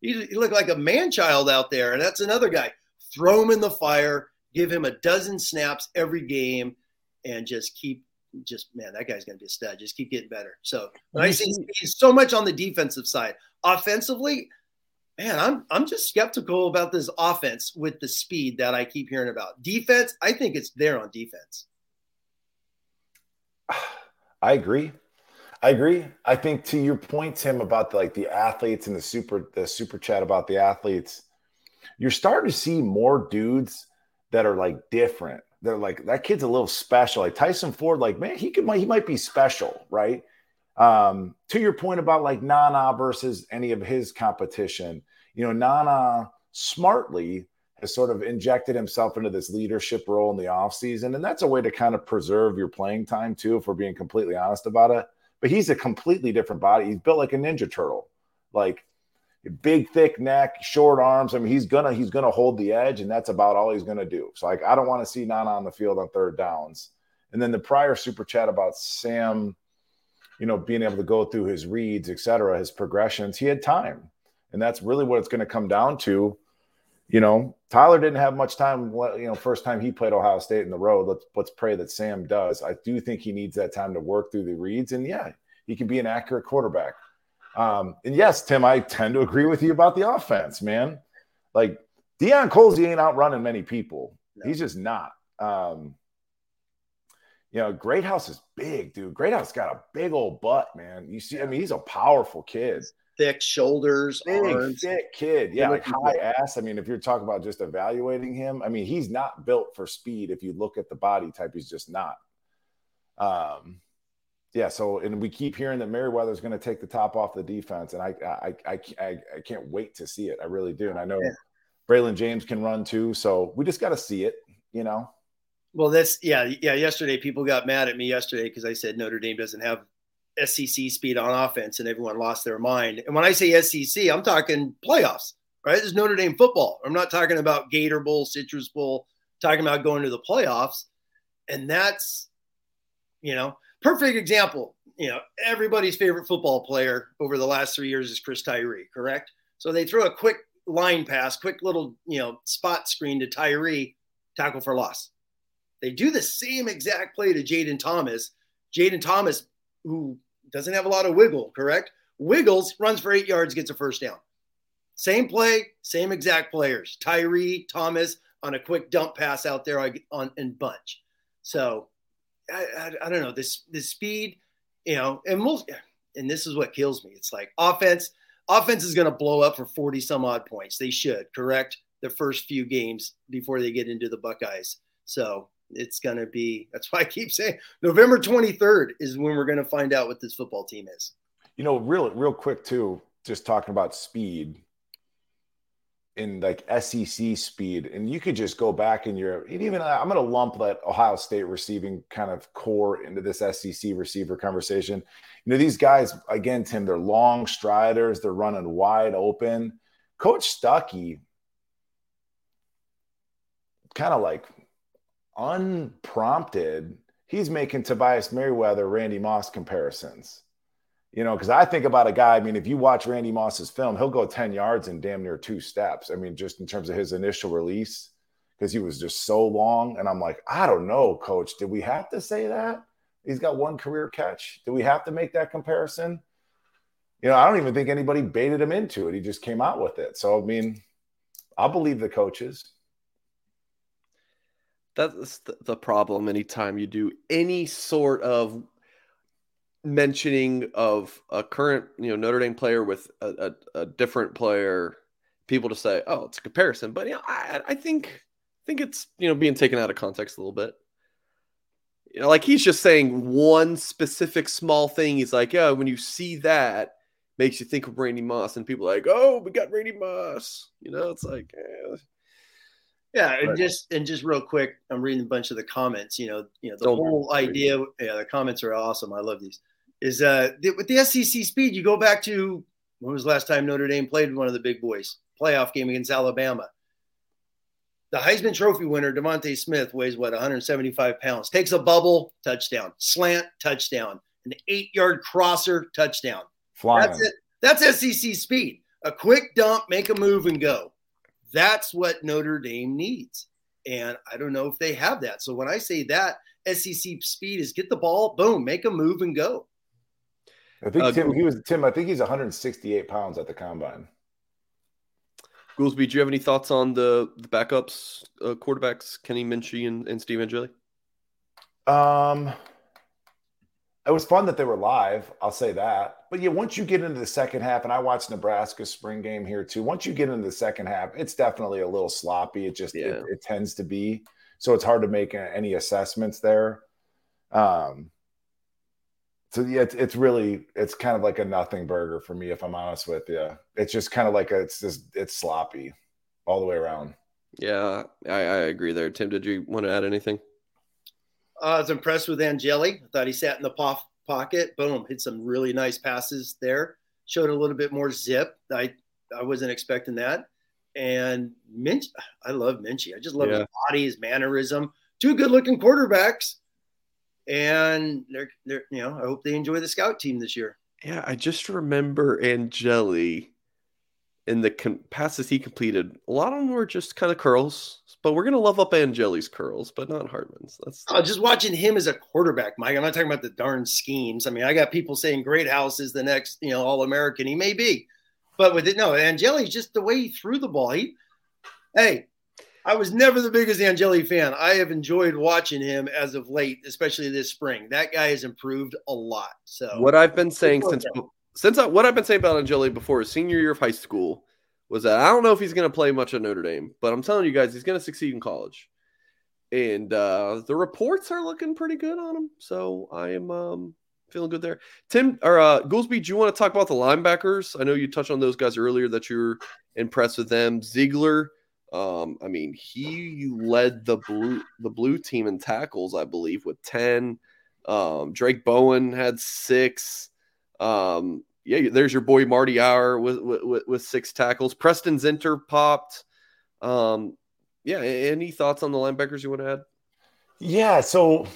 he, he looked like a man child out there. And that's another guy. Throw him in the fire, give him a dozen snaps every game, and just keep, just man, that guy's going to be a stud. Just keep getting better. So when I see speed, so much on the defensive side, offensively, man, I'm I'm just skeptical about this offense with the speed that I keep hearing about. Defense, I think it's there on defense. I agree. I agree. I think to your point, Tim, about the, like the athletes and the super the super chat about the athletes, you're starting to see more dudes that are like different. They're like that kid's a little special. Like Tyson Ford, like man, he could he might be special, right? Um, to your point about like Nana versus any of his competition, you know, Nana smartly has sort of injected himself into this leadership role in the offseason. And that's a way to kind of preserve your playing time too, if we're being completely honest about it. But he's a completely different body. He's built like a ninja turtle, like big, thick neck, short arms. I mean, he's gonna he's gonna hold the edge, and that's about all he's gonna do. So like I don't want to see Nana on the field on third downs. And then the prior super chat about Sam, you know, being able to go through his reads, et cetera, his progressions, he had time. And that's really what it's going to come down to. You know, Tyler didn't have much time. You know, first time he played Ohio State in the road. Let's let's pray that Sam does. I do think he needs that time to work through the reads, and yeah, he can be an accurate quarterback. Um, and yes, Tim, I tend to agree with you about the offense, man. Like Deion Colzie ain't outrunning many people. No. He's just not. Um, you know, Greathouse is big, dude. Greathouse got a big old butt, man. You see, I mean, he's a powerful kid Thick shoulders, big, arms. thick kid. Yeah, like high ass. I mean, if you're talking about just evaluating him, I mean, he's not built for speed. If you look at the body type, he's just not. Um, yeah. So, and we keep hearing that Merriweather's going to take the top off the defense, and I, I, I, I, I can't wait to see it. I really do, and I know Yeah. Braylon James can run too. So we just got to see it, you know. Well, that's yeah, yeah. Yesterday, people got mad at me yesterday because I said Notre Dame doesn't have SEC speed on offense, and everyone lost their mind. And when I say SEC, I'm talking playoffs, right? This is Notre Dame football. I'm not talking about Gator Bowl, Citrus Bowl. talking about going to the playoffs, and that's you know perfect example. You know, everybody's favorite football player over the last three years is Chris Tyree, correct? So they throw a quick line pass, quick little you know spot screen to Tyree, tackle for loss. They do the same exact play to Jayden Thomas. Jayden Thomas, who doesn't have a lot of wiggle, correct? Wiggles, runs for eight yards, gets a first down. Same play, same exact players. Tyree, Thomas on a quick dump pass out there on, in bunch. So I, I, I don't know this this speed, you know, and we'll, and this is what kills me. It's like offense, offense is going to blow up for forty some odd points. They should, correct? The first few games before they get into the Buckeyes. So it's going to be that's why I keep saying November 23rd is when we're going to find out what this football team is. You know, real real quick too, just talking about speed. in like SEC speed, and you could just go back in your even uh, I'm going to lump that Ohio State receiving kind of core into this SEC receiver conversation. You know, these guys again, Tim, they're long striders, they're running wide open. Coach Stuckey, kind of like unprompted, he's making Tobias Merriweather, Randy Moss comparisons. You know, because I think about a guy. I mean, if you watch Randy Moss's film, he'll go 10 yards in damn near two steps. I mean, just in terms of his initial release, because he was just so long. And I'm like, I don't know, coach. Did we have to say that? He's got one career catch. Do we have to make that comparison? You know, I don't even think anybody baited him into it. He just came out with it. So, I mean, I'll believe the coaches. That's the problem anytime you do any sort of mentioning of a current, you know, Notre Dame player with a, a, a different player, people to say, "Oh, it's a comparison." But you know, I, I think think it's you know being taken out of context a little bit. You know, like he's just saying one specific small thing. He's like, "Yeah, when you see that, makes you think of Randy Moss," and people like, "Oh, we got Randy Moss." You know, it's like. Eh. Yeah, and just and just real quick, I'm reading a bunch of the comments. You know, you know the Don't whole idea. Yeah, the comments are awesome. I love these is uh, with the SEC speed, you go back to when was the last time Notre Dame played one of the big boys? Playoff game against Alabama. The Heisman Trophy winner, DeVonta Smith, weighs what, 175 pounds. Takes a bubble, touchdown. Slant, touchdown. An eight yard crosser, touchdown. Flying. That's it. That's SEC speed. A quick dump, make a move, and go. That's what Notre Dame needs. And I don't know if they have that. So when I say that, SEC speed is get the ball, boom, make a move, and go. I think uh, Tim. He was Tim. I think he's 168 pounds at the combine. Goolsby, do you have any thoughts on the, the backups, uh, quarterbacks, Kenny Minchey and, and Steve Angeli? Um, it was fun that they were live. I'll say that. But yeah, once you get into the second half, and I watched Nebraska's spring game here too. Once you get into the second half, it's definitely a little sloppy. It just yeah. it, it, tends to be. So it's hard to make any assessments there. Um, so yeah, it's, it's really it's kind of like a nothing burger for me, if I'm honest with you. It's just kind of like a, it's just it's sloppy all the way around. Yeah, I, I agree there. Tim, did you want to add anything? I was impressed with Angeli. I thought he sat in the po- pocket. Boom, hit some really nice passes there. Showed a little bit more zip. I I wasn't expecting that. And Minch, I love Minchey. I just love yeah. his body, his mannerism. Two good looking quarterbacks and they're they're you know I hope they enjoy the scout team this year. Yeah, I just remember Angeli in the com- passes he completed. A lot of them were just kind of curls, but we're gonna love up Angeli's curls, but not Hartman's. That's oh, just watching him as a quarterback, Mike. I'm not talking about the darn schemes. I mean, I got people saying Greathouse is the next you know All American. He may be, but with it, no, Angeli's just the way he threw the ball. He, hey, I was never the biggest Angeli fan. I have enjoyed watching him as of late, especially this spring. That guy has improved a lot. So what I've been saying since since I, what I've been saying about Angeli before his senior year of high school was that I don't know if he's going to play much at Notre Dame, but I'm telling you guys, he's going to succeed in college. And uh, the reports are looking pretty good on him, so I am um, feeling good there. Tim or uh, Goolsby, do you want to talk about the linebackers? I know you touched on those guys earlier that you're impressed with them. Ziegler, um, I mean, he led the blue the blue team in tackles, I believe, with ten. Um, Drayk Bowen had six. Um, yeah, there's your boy Marist Liufau with, with, with six tackles. Preston Zinter popped. Um, yeah, any thoughts on the linebackers you want to add? Yeah, so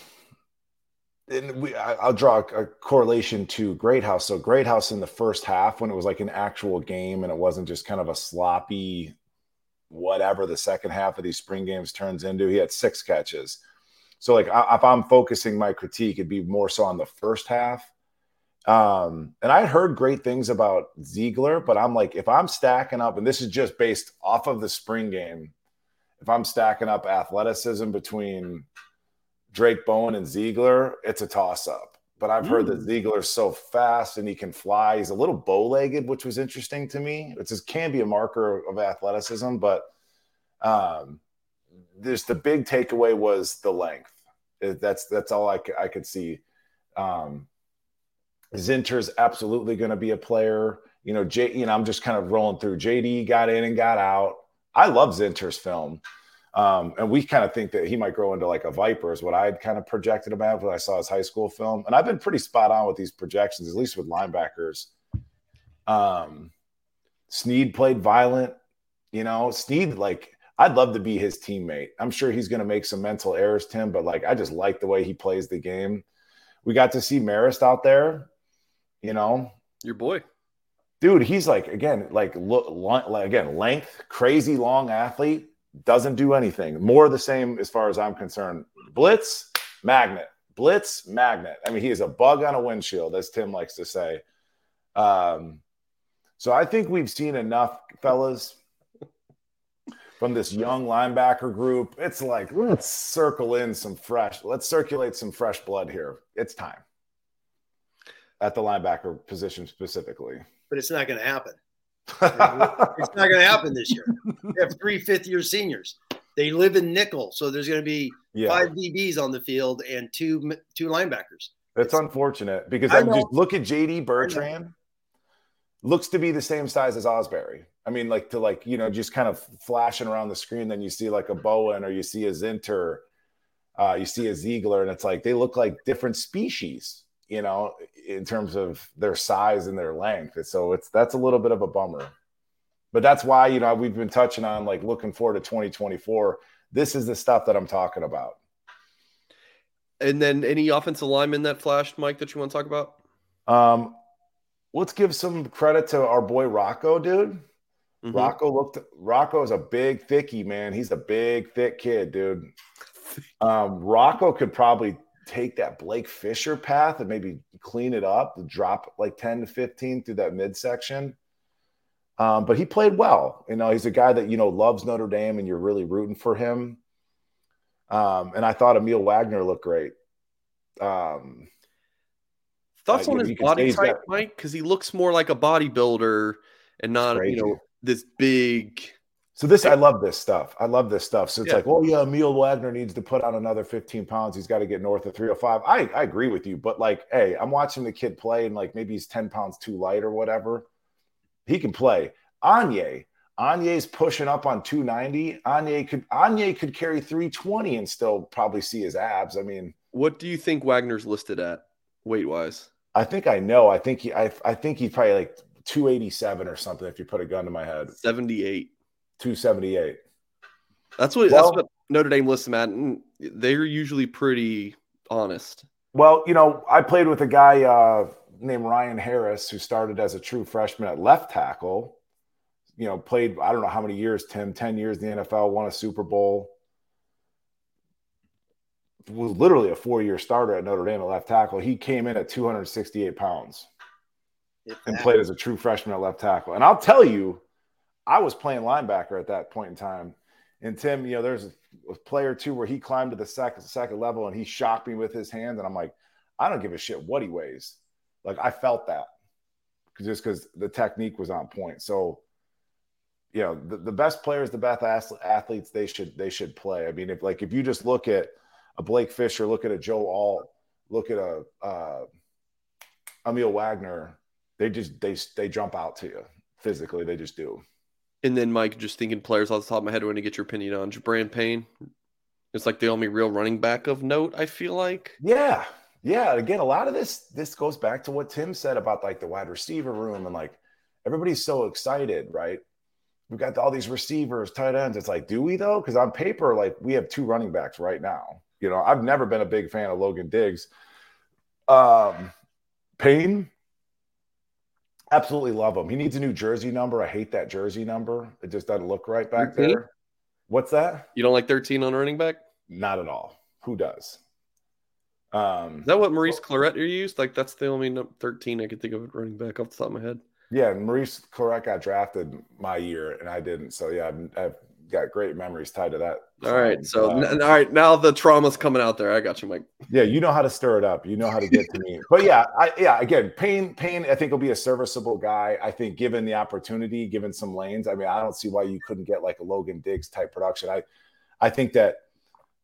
and we, I, will draw a, a, correlation to Greathouse. So Greathouse in the first half, when it was like an actual game and it wasn't just kind of a sloppy whatever the second half of these spring games turns into. He had six catches. So, like, if I'm focusing my critique, it'd be more so on the first half. Um, and I heard great things about Ziegler, but I'm like, if I'm stacking up, and this is just based off of the spring game, if I'm stacking up athleticism between Drayk Bowen and Ziegler, it's a toss up. But I've heard that mm. Zeigler's so fast and he can fly. He's a little bow legged, which was interesting to me. It just can be a marker of athleticism, but um, there's the big takeaway was the length. That's that's all I, I could see. Um, Zinter's absolutely going to be a player. You know, J, you know, I'm just kind of rolling through. JD got in and got out. I love Zinter's film. Um, and we kind of think that he might grow into like a Viper, is what I had kind of projected him at when I saw his high school film. And I've been pretty spot on with these projections, at least with linebackers. Um, Sneed played violent, you know. Sneed, like, I'd love to be his teammate. I'm sure he's going to make some mental errors, Tim, but like, I just like the way he plays the game. We got to see Marist out there, you know, your boy. Dude he's like again like look like, again length crazy long athlete doesn't do anything. More the same as far as i'm concerned. Blitz magnet. Blitz magnet. I mean he is a bug on a windshield as tim likes to say. Um, so i think we've seen enough fellas from this young linebacker group. It's like let's circle in some fresh let's circulate some fresh blood here. It's time at the linebacker position specifically but it's not going to happen. it's not going to happen this year. We have three fifth year seniors. They live in nickel, so there's going to be yeah. five DBs on the field and two two linebackers. That's it's, unfortunate because I, I just look at JD Bertrand. Looks to be the same size as Ausberry. I mean, like to like you know just kind of flashing around the screen. Then you see like a Bowen or you see a Zinter, uh, you see a Ziegler, and it's like they look like different species you know, in terms of their size and their length. So it's that's a little bit of a bummer. But that's why, you know, we've been touching on like looking forward to 2024. This is the stuff that I'm talking about. And then any offensive lineman that flashed, Mike, that you want to talk about? Um, let's give some credit to our boy Rocco, dude. Mm-hmm. Rocco looked Rocco is a big thickie, man. He's a big, thick kid, dude. Um, Rocco could probably take that Blake Fisher path and maybe clean it up, drop like 10 to 15 through that midsection. Um, but he played well. You know, he's a guy that, you know, loves Notre Dame and you're really rooting for him. Um, and I thought Aamil Wagner looked great. Um, Thoughts on his body type, Mike? Because he looks more like a bodybuilder and not, you know, this big so this, I love this stuff. I love this stuff. So it's yeah. like, oh yeah, Aamil Wagner needs to put on another 15 pounds. He's got to get north of 305. I, I agree with you, but like, hey, I'm watching the kid play and like maybe he's 10 pounds too light or whatever. He can play. Anye, Anye's pushing up on 290. Anye could Anye could carry 320 and still probably see his abs. I mean, what do you think Wagner's listed at weight wise? I think I know. I think he I, I think he's probably like 287 or something if you put a gun to my head. 78. 278. That's what well, that's what Notre Dame lists them at. And they're usually pretty honest. Well, you know, I played with a guy uh, named Ryan Harris who started as a true freshman at left tackle. You know, played I don't know how many years, Tim, 10 years in the NFL, won a Super Bowl. Was literally a four-year starter at Notre Dame at left tackle. He came in at 268 pounds and played as a true freshman at left tackle. And I'll tell you, I was playing linebacker at that point in time. And Tim, you know, there's a, player too where he climbed to the second second level and he shocked me with his hand, and I'm like, I don't give a shit what he weighs. Like I felt that just because the technique was on point. So, you know, the, the best players, the best athletes, they should they should play. I mean, if like if you just look at a Blake Fisher, look at a Joe Alt, look at a uh, Aamil Wagner, they just they they jump out to you physically. They just do. And then Mike, just thinking players off the top of my head, I want to get your opinion on Gi'Bran Payne. It's like the only real running back of note. I feel like. Yeah, yeah. Again, a lot of this this goes back to what Tim said about like the wide receiver room and like everybody's so excited, right? We've got all these receivers, tight ends. It's like, do we though? Because on paper, like we have two running backs right now. You know, I've never been a big fan of Logan Diggs. Um, Payne, Absolutely love him. He needs a new jersey number. I hate that jersey number. It just doesn't look right back 13? there. What's that? You don't like 13 on running back? Not at all. Who does? Um, Is that what Maurice Clarett used? Like that's the only 13 I could think of running back off the top of my head. Yeah, Maurice Clarett got drafted my year and I didn't. So yeah, I've, I've got great memories tied to that. All right. So, uh, n- all right. Now the trauma's coming out there. I got you, Mike. Yeah. You know how to stir it up. You know how to get to me. But yeah, I, yeah, again, Payne, Payne, I think will be a serviceable guy. I think given the opportunity, given some lanes, I mean, I don't see why you couldn't get like a Logan Diggs type production. I, I think that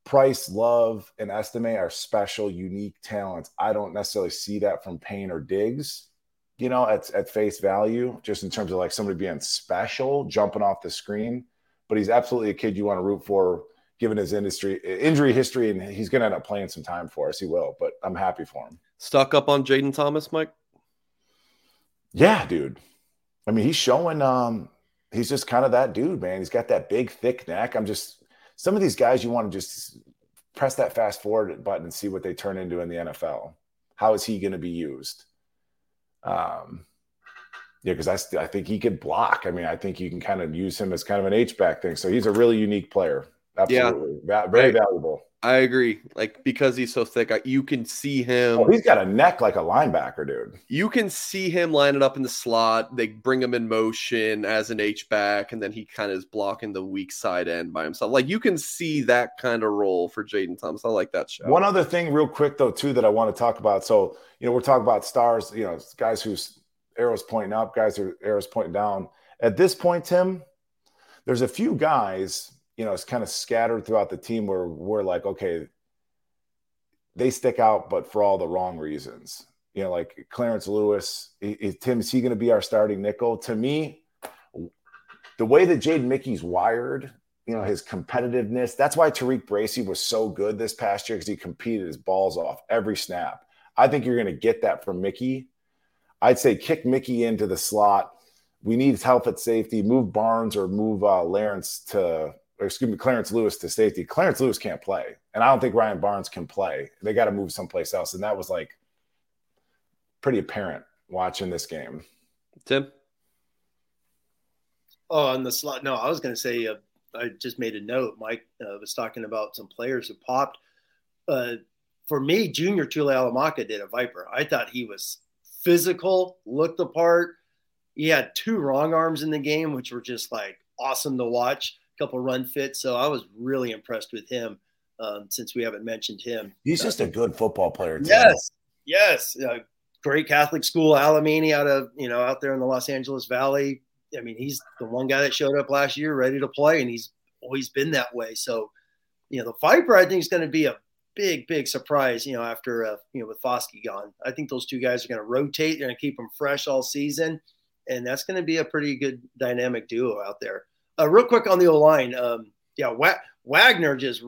Price, Love, and Estime are special, unique talents. I don't necessarily see that from Payne or Diggs, you know, at, at face value, just in terms of like somebody being special, jumping off the screen but he's absolutely a kid you want to root for given his industry injury history, and he's going to end up playing some time for us. He will, but I'm happy for him. Stuck up on Jayden Thomas, Mike. Yeah, dude. I mean, he's showing. Um, he's just kind of that dude, man. He's got that big, thick neck. I'm just some of these guys you want to just press that fast forward button and see what they turn into in the NFL. How is he going to be used? Um, yeah, because I, I think he could block. I mean, I think you can kind of use him as kind of an H back thing. So he's a really unique player. Absolutely, yeah. very valuable. I agree. Like because he's so thick, you can see him. Oh, he's got a neck like a linebacker, dude. You can see him lining up in the slot. They bring him in motion as an H back, and then he kind of is blocking the weak side end by himself. Like you can see that kind of role for Jayden Thomas. I like that show. One other thing, real quick though, too, that I want to talk about. So you know, we're talking about stars. You know, guys whose arrows pointing up, guys who arrows pointing down. At this point, Tim, there's a few guys you know, it's kind of scattered throughout the team where we're like, okay, they stick out, but for all the wrong reasons. You know, like Clarence Lewis, is, Tim, is he going to be our starting nickel? To me, the way that Jaden Mickey's wired, you know, his competitiveness, that's why TaRiq Bracy was so good this past year because he competed his balls off every snap. I think you're going to get that from Mickey. I'd say kick Mickey into the slot. We need help at safety. Move Barnes or move uh, Lawrence to or excuse me, Clarence Lewis to safety. Clarence Lewis can't play, and I don't think Ryan Barnes can play. They got to move someplace else, and that was like pretty apparent watching this game. Tim. Oh, on the slot. No, I was going to say. Uh, I just made a note. Mike uh, was talking about some players who popped. Uh, for me, Junior Tuihalamaka did a Viper. I thought he was physical, looked the part. He had two wrong arms in the game, which were just like awesome to watch A couple run fits. So I was really impressed with him um, since we haven't mentioned him. He's just a good football player. Too. Yes, yes, uh, great Catholic school, Alemany, out of you know out there in the Los Angeles Valley. I mean, he's the one guy that showed up last year ready to play, and he's always been that way. So, you know, the Viper I think is going to be a big, big surprise. You know, after uh, you know with Foskey gone, I think those two guys are going to rotate. They're going to keep them fresh all season, and that's going to be a pretty good dynamic duo out there. Uh, real quick on the O line, um, yeah, Wa- Wagner just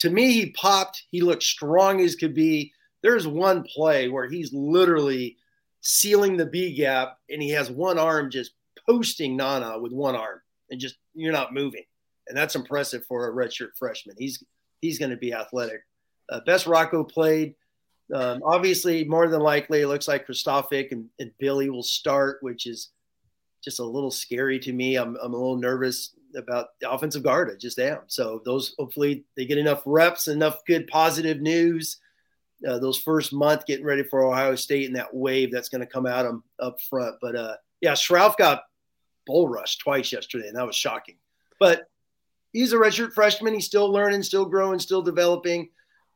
to me he popped. He looked strong as could be. There's one play where he's literally sealing the B gap, and he has one arm just posting Nana with one arm, and just you're not moving, and that's impressive for a redshirt freshman. He's he's going to be athletic. Uh, best Rocco played. Um, obviously, more than likely, it looks like Kristofic and, and Billy will start, which is just a little scary to me. I'm, I'm a little nervous about the offensive guard. I just am. So those hopefully they get enough reps, enough good positive news. Uh, those first month getting ready for Ohio State and that wave that's going to come at them up front. But uh, yeah, Schrauth got bull rushed twice yesterday, and that was shocking. But he's a redshirt freshman. He's still learning, still growing, still developing,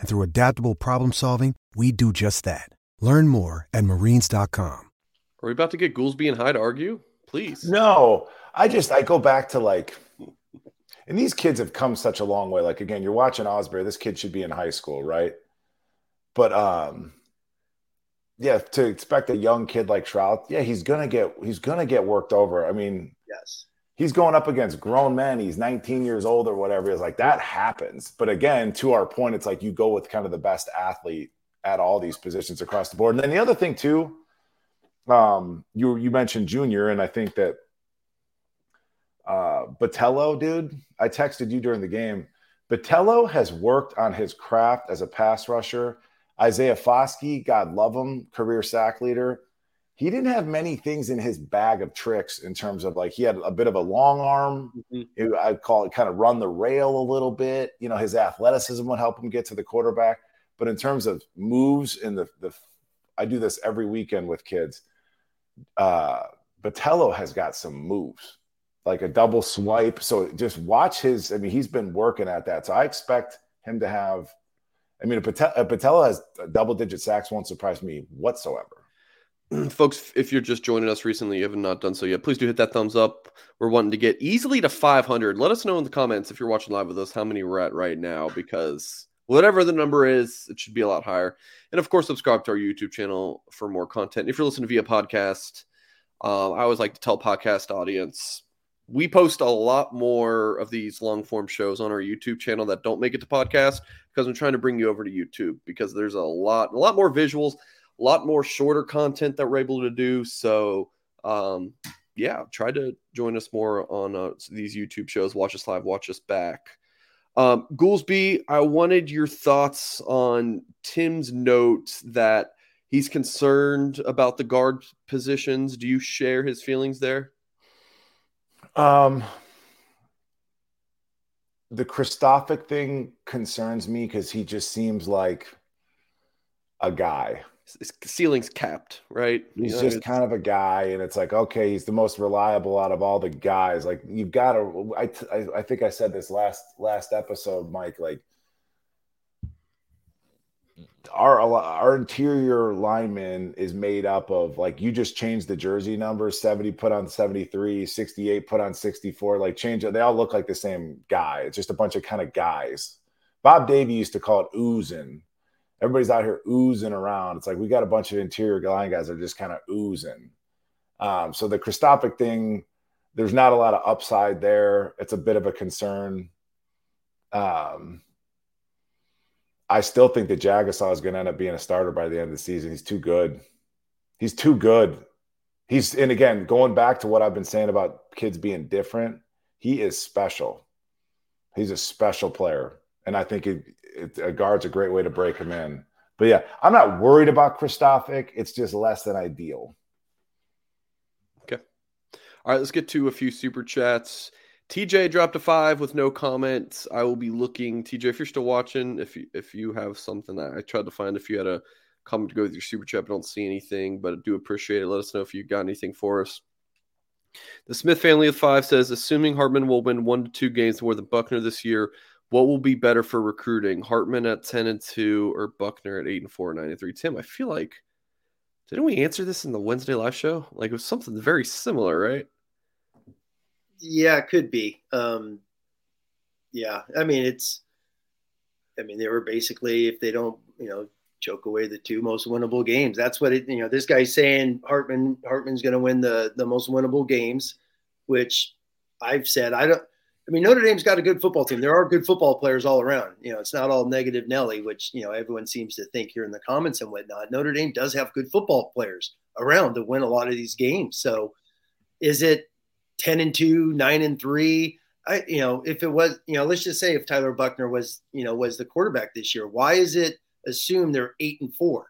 And through adaptable problem solving, we do just that. Learn more at marines.com. Are we about to get Goolsby and Hyde argue? Please. No, I just I go back to like, and these kids have come such a long way. Like again, you're watching Ausberry. This kid should be in high school, right? But um, yeah, to expect a young kid like Schrauth, yeah, he's gonna get he's gonna get worked over. I mean, yes, he's going up against grown men. He's 19 years old or whatever. It's like that happens. But again, to our point, it's like you go with kind of the best athlete at all these positions across the board. And then the other thing too, um, you you mentioned Junior, and I think that uh, Botelho, dude, I texted you during the game. Botelho has worked on his craft as a pass rusher. Isaiah Foskey, God love him, career sack leader. He didn't have many things in his bag of tricks in terms of like he had a bit of a long arm. Mm-hmm. I'd call it kind of run the rail a little bit. You know, his athleticism would help him get to the quarterback. But in terms of moves in the, the I do this every weekend with kids. Uh, Botelho has got some moves. like a double swipe. So just watch his. I mean, he's been working at that. So I expect him to have. I mean, a Botelho, a has double digit sacks won't surprise me whatsoever. Folks, if you're just joining us recently, you have not done so yet, please do hit that thumbs up. We're wanting to get easily to 500. Let us know in the comments if you're watching live with us how many we're at right now, because whatever the number is, it should be a lot higher. And of course, subscribe to our YouTube channel for more content. If you're listening via podcast, uh, I always like to tell podcast audience we post a lot more of these long form shows on our YouTube channel that don't make it to podcast because I'm trying to bring you over to YouTube because there's a lot, a lot more visuals, a lot more shorter content that we're able to do. So, um, yeah, try to join us more on uh, these YouTube shows. Watch us live, watch us back. Um, Goolsby, I wanted your thoughts on Tim's note that he's concerned about the guard positions. Do you share his feelings there? Um, the Kristofic thing concerns me because he just seems like a guy. His ceiling's capped, right? He's you know, just kind of a guy, and it's like, okay, he's the most reliable out of all the guys. Like you've got to. I, I, I think I said this last last episode, Mike. Like our our interior lineman is made up of like you just change the jersey number 70 put on 73 68 put on 64 like change it they all look like the same guy it's just a bunch of kind of guys bob davie used to call it oozing everybody's out here oozing around it's like we got a bunch of interior line guys that are just kind of oozing um, so the Kristofic thing there's not a lot of upside there it's a bit of a concern um I still think that Jagusah is going to end up being a starter by the end of the season. He's too good. He's too good. He's and again going back to what I've been saying about kids being different. He is special. He's a special player, and I think it, a guard's a great way to break him in. But yeah, I'm not worried about Kristofic. It's just less than ideal. Okay. All right, let's get to a few super chats. TJ dropped a five with no comments. I will be looking. TJ, if you're still watching, if you if you have something I tried to find, if you had a comment to go with your super chat, but don't see anything, but I do appreciate it. Let us know if you got anything for us. The Smith family of five says, assuming Hartman will win one to two games more than Buchner this year, what will be better for recruiting? Hartman at ten and two, or Buchner at eight and four, nine and three? Tim, I feel like didn't we answer this in the Wednesday live show? Like it was something very similar, right? Yeah, it could be. Um, yeah, I mean, it's. I mean, they were basically if they don't, you know, choke away the two most winnable games. That's what it. You know, this guy's saying Hartman Hartman's going to win the the most winnable games, which I've said I don't. I mean, Notre Dame's got a good football team. There are good football players all around. You know, it's not all negative Nelly, which you know everyone seems to think here in the comments and whatnot. Notre Dame does have good football players around to win a lot of these games. So, is it 10 and 2, 9 and 3. I, you know, if it was, you know, let's just say if Tyler Buchner was, you know, was the quarterback this year, why is it assumed they're 8 and 4?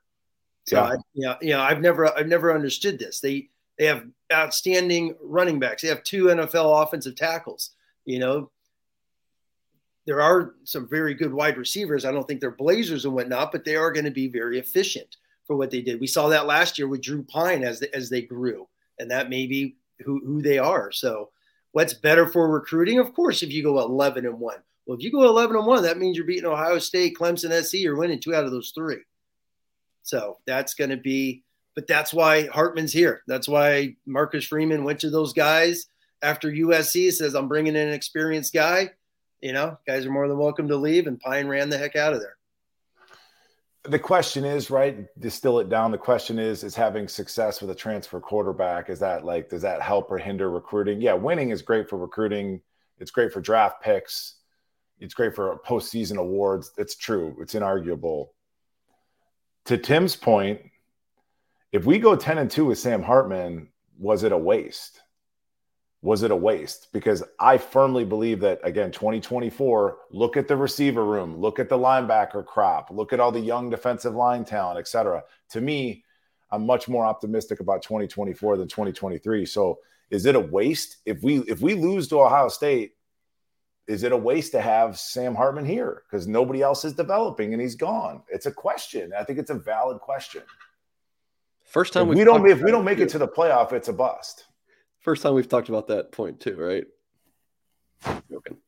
So yeah. I, you know, you know, I've never I've never understood this. They they have outstanding running backs. They have two NFL offensive tackles. You know, there are some very good wide receivers. I don't think they're blazers and whatnot, but they are going to be very efficient for what they did. We saw that last year with Drew Pyne as they, as they grew, and that may be who, who they are. So what's better for recruiting? Of course, if you go 11 and one. Well, if you go 11 and one, that means you're beating Ohio State, Clemson, SC. You're winning two out of those three. So that's going to be, but that's why Hartman's here. That's why Marcus Freeman went to those guys after USC says, I'm bringing in an experienced guy. You know, guys are more than welcome to leave, and Pyne ran the heck out of there. The question is right distill it down. The question is is having success with a transfer quarterback is that like does that help or hinder recruiting? Yeah winning is great for recruiting. It's great for draft picks. It's great for postseason awards. It's true. It's inarguable. To tim's point if we go 10 and 2 with sam hartman was it a waste was it a waste? Because I firmly believe that, again, 2024, look at the receiver room, look at the linebacker crop, look at all the young defensive line talent, et cetera. To me, I'm much more optimistic about 2024 than 2023. So is it a waste? If we if we lose to Ohio State, is it a waste to have Sam Hartman here? Because nobody else is developing and he's gone. It's a question. I think it's a valid question. First time if we don't if we don't make it to the playoff, it's a bust. First time we've talked about that point too, right? Joking.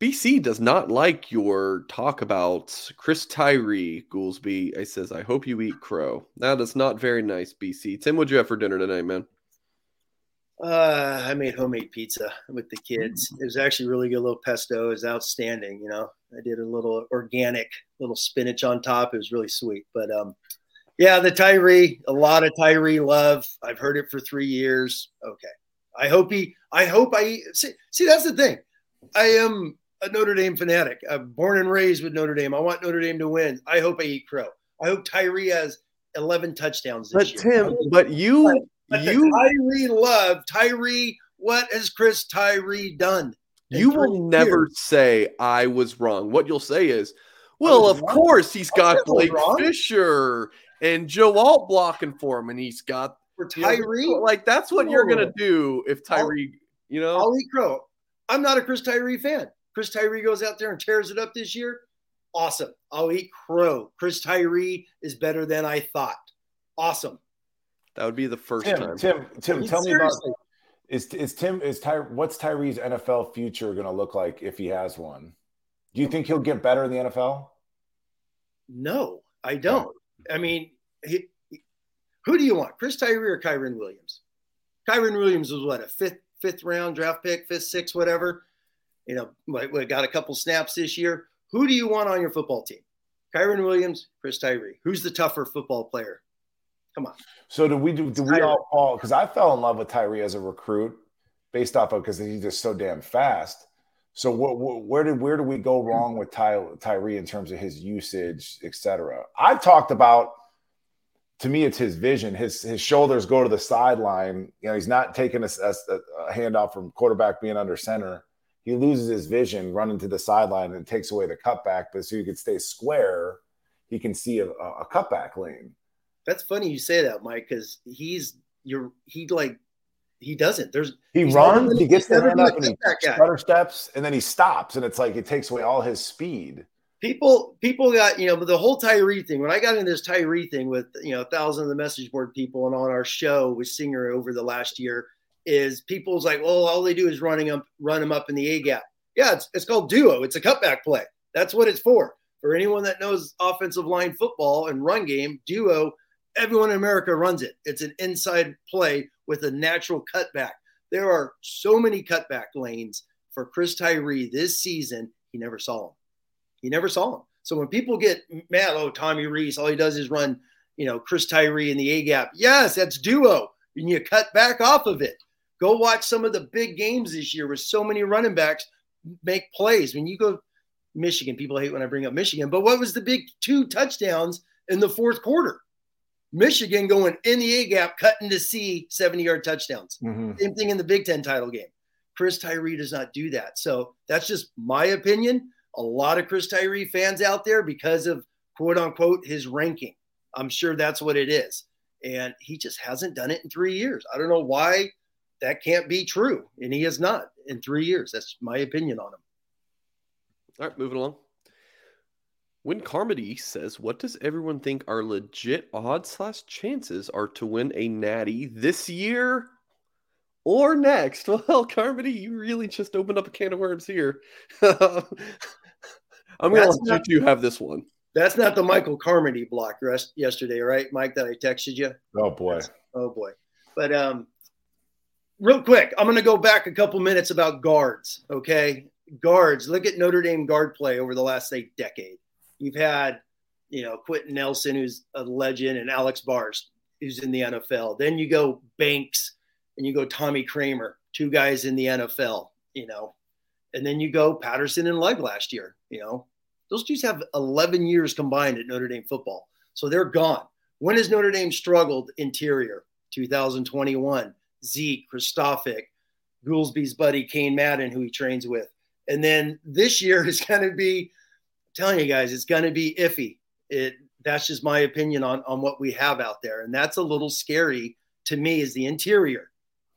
BC does not like your talk about Chris Tyree, Goolsby. I says, I hope you eat crow. That is not very nice, BC. Tim, what'd you have for dinner tonight, man? Uh, I made homemade pizza with the kids. It was actually really good. A little pesto was outstanding. You know, I did a little organic, little spinach on top. It was really sweet. But um, yeah, the Tyree, a lot of Tyree love. I've heard it for three years. Okay, I hope he. I hope I see. See, that's the thing. I am a Notre Dame fanatic. I'm born and raised with Notre Dame. I want Notre Dame to win. I hope I eat crow. I hope Tyree has 11 touchdowns But year. Tim, but you But you Tyree love Tyree. What has Chris Tyree done? you will never years? say I was wrong. What you'll say is, well, of wrong. course he's got Blake wrong. Fisher and Joe Alt blocking for him, and he's got for you know, Tyree. like that's what you're gonna do if Tyree, you know. I'll eat crow. I'm not a Chris Tyree fan. Chris Tyree goes out there and tears it up this year. Awesome. I'll eat crow. Chris Tyree is better than I thought. Awesome. That would be the first Tim, time. Tim, Tim, tell me about is is Tim is Ty what's Tyree's NFL future going to look like if he has one? Do you think he'll get better in the NFL? No, I don't. I mean, he, he- who do you want, Chris Tyree or Kyren Williams? Kyren Williams was what a fifth fifth round draft pick, fifth, sixth, whatever. You know, like, we got a couple snaps this year. Who do you want on your football team? Kyren Williams, Chris Tyree. Who's the tougher football player? Come on. So do we do, do we all fall because I fell in love with Tyree as a recruit based off of because he's just so damn fast. So what, what, where did where do we go wrong with Ty, Tyree in terms of his usage, et cetera? I've talked about to me it's his vision. His his shoulders go to the sideline. You know, he's not taking a, a, a handoff from quarterback being under center. He loses his vision running to the sideline and takes away the cutback. But so you could stay square, he can see a, a cutback lane. That's funny you say that, Mike, because he's you're he like he doesn't. There's He runs, he gets the hand up and he stutter steps, and then he stops, and it's like it takes away all his speed. people people got you know but the whole Tyree thing when I got into this Tyree thing with you know a thousand of the message board people and on our show with Singer over the last year is people's like well all they do is running up run him up in the A gap. Yeah it's, it's called duo. It's a cutback play. That's what it's for. For anyone that knows offensive line football and run game duo everyone in America runs it. It's an inside play with a natural cutback there are so many cutback lanes for Chris Tyree this season he never saw them he never saw him. So when people get mad, oh, Tommy Rees, all he does is run, you know, Chris Tyree in the A gap. Yes, that's duo. And you cut back off of it. Go watch some of the big games this year where so many running backs make plays. When you go Michigan, people hate when I bring up Michigan, but what was the big two touchdowns in the fourth quarter? Michigan going in the A gap, cutting to C, 70 yard touchdowns. Mm-hmm. Same thing in the Big Ten title game. Chris Tyree does not do that. So that's just my opinion. A lot of Chris Tyree fans out there because of quote unquote his ranking. I'm sure that's what it is. And he just hasn't done it in three years. I don't know why that can't be true. And he has not in three years. That's my opinion on him. All right, moving along. When Carmody says, "What does everyone think our legit odds slash chances are to win a Natty this year or next?" Well, Carmody, you really just opened up a can of worms here. I'm gonna That's let not- you have this one. That's not the Michael Carmody block rest yesterday, right, Mike, that I texted you? Oh boy, Oh boy. But um real quick, I'm gonna go back a couple minutes about guards. Okay. Guards, look at Notre Dame guard play over the last say decade. You've had, you know, Quenton Nelson, who's a legend, and Alex Bars, who's in the NFL. Then you go Banks and you go Tommy Kraemer, two guys in the NFL, you know. And then you go Patterson and Lugg last year, you know. Those dudes have 11 years combined at Notre Dame football. So they're gone. When has Notre Dame struggled interior? 2021. Zeke, Kristofic, Goolsby's buddy Cain Madden, who he trains with. And then this year is going to be, telling you guys, it's going to be iffy. It that's just my opinion on on what we have out there, and that's a little scary to me. Is the interior.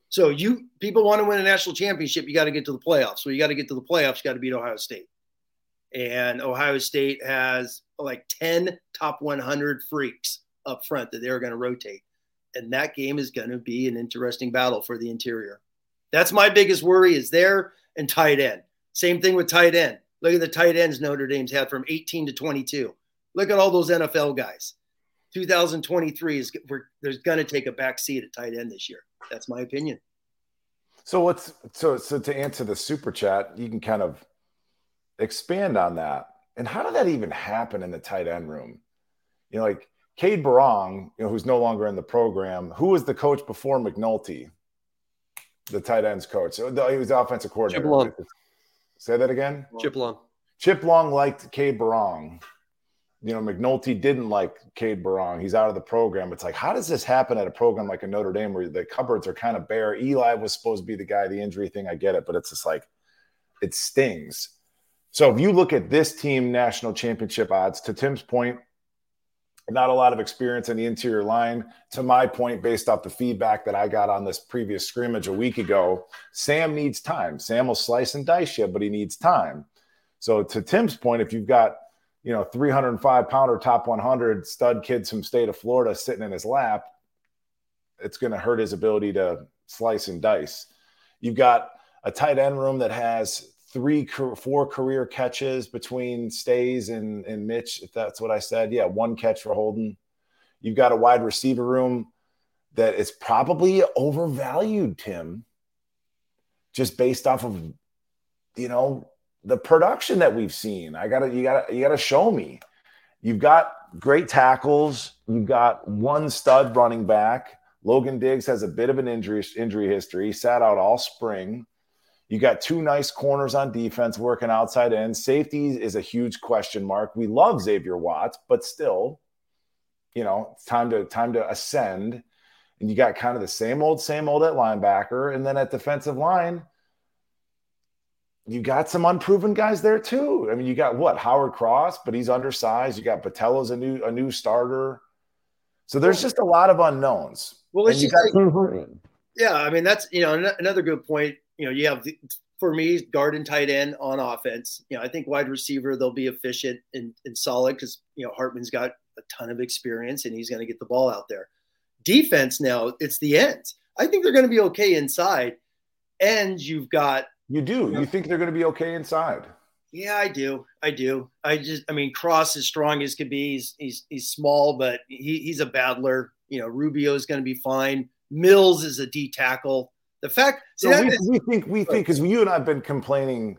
So you people want to win a national championship, you got to get to the playoffs. So you got to get to the playoffs, you got to beat Ohio State. And Ohio State has like 10 top 100 freaks up front that they're going to rotate. and that game is going to be an interesting battle for the interior. That's my biggest worry is there and tight end. Same thing with tight end. Look at the tight ends Notre Dame's had from 18 to 22. Look at all those NFL guys. 2023 is we're, there's going to take a back seat at tight end this year. That's my opinion. So what's so so to answer the super chat, you can kind of expand on that. And how did that even happen in the tight end room? You know, like Cane Berrong, you know, who's no longer in the program, who was the coach before McNulty, the tight ends coach? So he was the offensive coordinator. Chip Long. Say that again. Chip Long. Chip Long liked Cane Berrong. You know, McNulty didn't like Cane Berrong. He's out of the program. It's like, how does this happen at a program like a Notre Dame where the cupboards are kind of bare? Eli was supposed to be the guy, the injury thing, I get it, but it's just like it stings. So if you look at this team national championship odds, to Tim's point, not a lot of experience in the interior line. To my point, based off the feedback that I got on this previous scrimmage a week ago, Sam needs time. Sam will slice and dice you, but he needs time. So to Tim's point, if you've got you know 305 pounder top 100 stud kids from state of Florida sitting in his lap, it's going to hurt his ability to slice and dice. You've got a tight end room that has three, four career catches between Staes and, and Mitch, if that's what I said. Yeah, one catch for Holden. You've got a wide receiver room that is probably overvalued, Tim, just based off of, you know, the production that we've seen. I gotta, you gotta, you gotta show me. You've got great tackles. You've got one stud running back. Logan Diggs has a bit of an injury injury history. He sat out all spring. You got two nice corners on defense working outside in. Safety is a huge question mark. We love Xavier Watts, but still, you know, it's time to time to ascend. And you got kind of the same old, same old at linebacker, and then at defensive line, you got some unproven guys there too. I mean, you got what Howard Cross, but he's undersized. You got Botelho's a new a new starter. So there's just a lot of unknowns. Well, it's just like, yeah, I mean that's you know another good point you know, you have the, for me, guard and tight end on offense. You know, I think wide receiver they'll be efficient and, and solid because you know Hartman's got a ton of experience and he's going to get the ball out there. Defense now, it's the ends. I think they're going to be okay inside, and you've got you do. You, know, you think they're going to be okay inside? Yeah, I do. I do. I just, I mean, Cross is strong as could be. He's he's, he's small, but he, he's a battler. You know, Rubio is going to be fine. Mills is a D tackle. The fact so we, is, we think we think because you and I've been complaining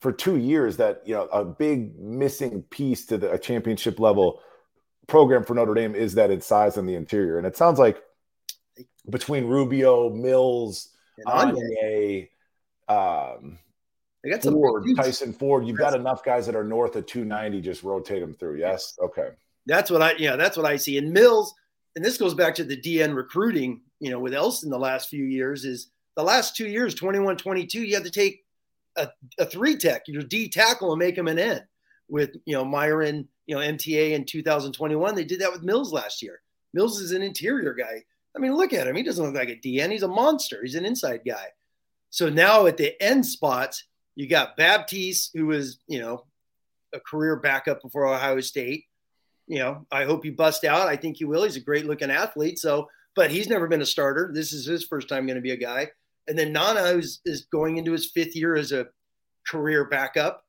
for two years that you know a big missing piece to the championship level program for Notre Dame is that its size in the interior, and it sounds like between Rubio, Mills, Onye, um, they got some Ford, Tyson Ford. You've got enough guys that are north of 290. Just rotate them through. Yes, okay. That's what I yeah. That's what I see. And Mills, and this goes back to the DN recruiting. You know, with Elston the last few years is the last two years, 21, 22, you had to take a, a three tech, your D tackle and make him an N. With, you know, Myron, you know, MTA in 2021, they did that with Mills last year. Mills is an interior guy. I mean, look at him. He doesn't look like a DN. He's a monster. He's an inside guy. So now at the end spots, you got Baptiste, who was, you know, a career backup before Ohio State. You know, I hope he bust out. I think he will. He's a great looking athlete. So, but he's never been a starter. This is his first time going to be a guy. And then Nana is, is going into his fifth year as a career backup.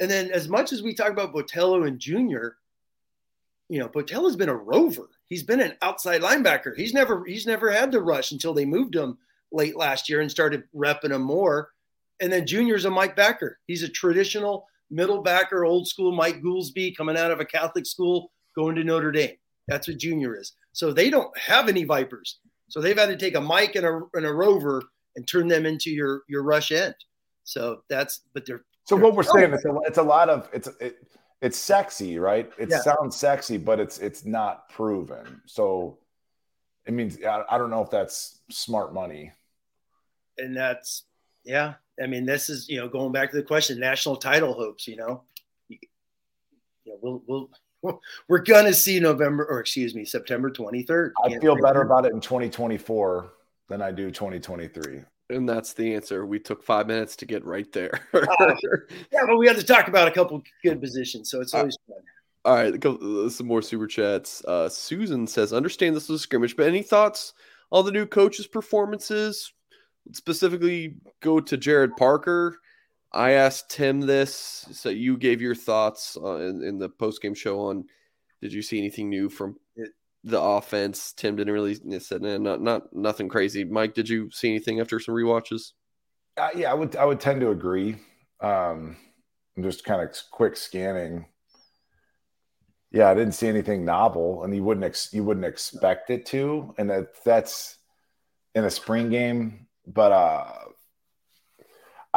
And then as much as we talk about Botelho and Junior, you know, Botelho's been a rover. He's been an outside linebacker. He's never he's never had to rush until they moved him late last year and started repping him more. And then Junior's a Mike Backer. He's a traditional middle backer, old school Mike Goolsby coming out of a Catholic school, going to Notre Dame. That's what Junior is. So they don't have any Vipers. So they've had to take a Mike and a, and a Rover and turn them into your your rush end. So that's but they're so they're what we're saying it's a, it's a lot of it's it, it's sexy, right? It Yeah. sounds sexy, but it's it's not proven. So it means I, I don't know if that's smart money. and that's yeah. I mean, this is you know going back to the question, national title hopes. You know, you, you know, we'll we'll we're gonna see November or excuse me September twenty third. I feel better about it in 2024 than I do 2023. And that's the answer. We took five minutes to get right there. Yeah, but we had to talk about a couple good positions, so it's Uh, always fun. All right, uh, some more super chats. Uh, Susan says, "Understand this was a scrimmage, but any thoughts on the new coaches' performances? Specifically, go to Gerad Parker. I asked Tim this, so you gave your thoughts uh, in, in the post game show on. Did you see anything new from the offense? Tim didn't really said nah, not not nothing crazy. Mike, did you see anything after some re-watches? Uh, yeah, I would I would tend to agree. Um, just kind of quick scanning. Yeah, I didn't see anything novel, and you wouldn't ex- you wouldn't expect it to, and that that's in a spring game. But uh,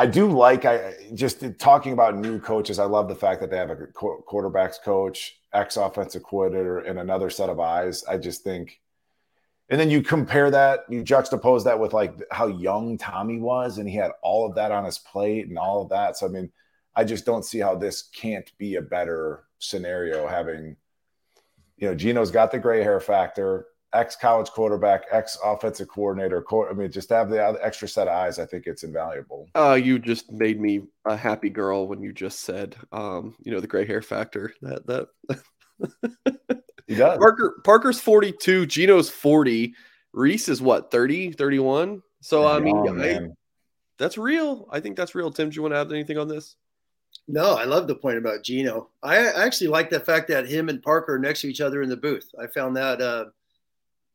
I do like I just talking about new coaches. I love the fact that they have a quarterbacks coach, ex offensive coordinator, and another set of eyes. I just think, and then you compare that, you juxtapose that with like how young Tommy was, and he had all of that on his plate and all of that. So I mean, I just don't see how this can't be a better scenario. Having, you know, Gino's got the gray hair factor ex college quarterback, ex offensive coordinator. I mean, just have the extra set of eyes. I think it's invaluable. Uh, you just made me a happy girl when you just said, um, you know, the gray hair factor. That that he does. Parker Parker's 42, Gino's 40, Rees is what 30, 31. So I mean, oh, I, that's real. I think that's real. Tim, do you want to add anything on this? No, I love the point about Gino. I actually like the fact that him and Parker are next to each other in the booth. I found that uh,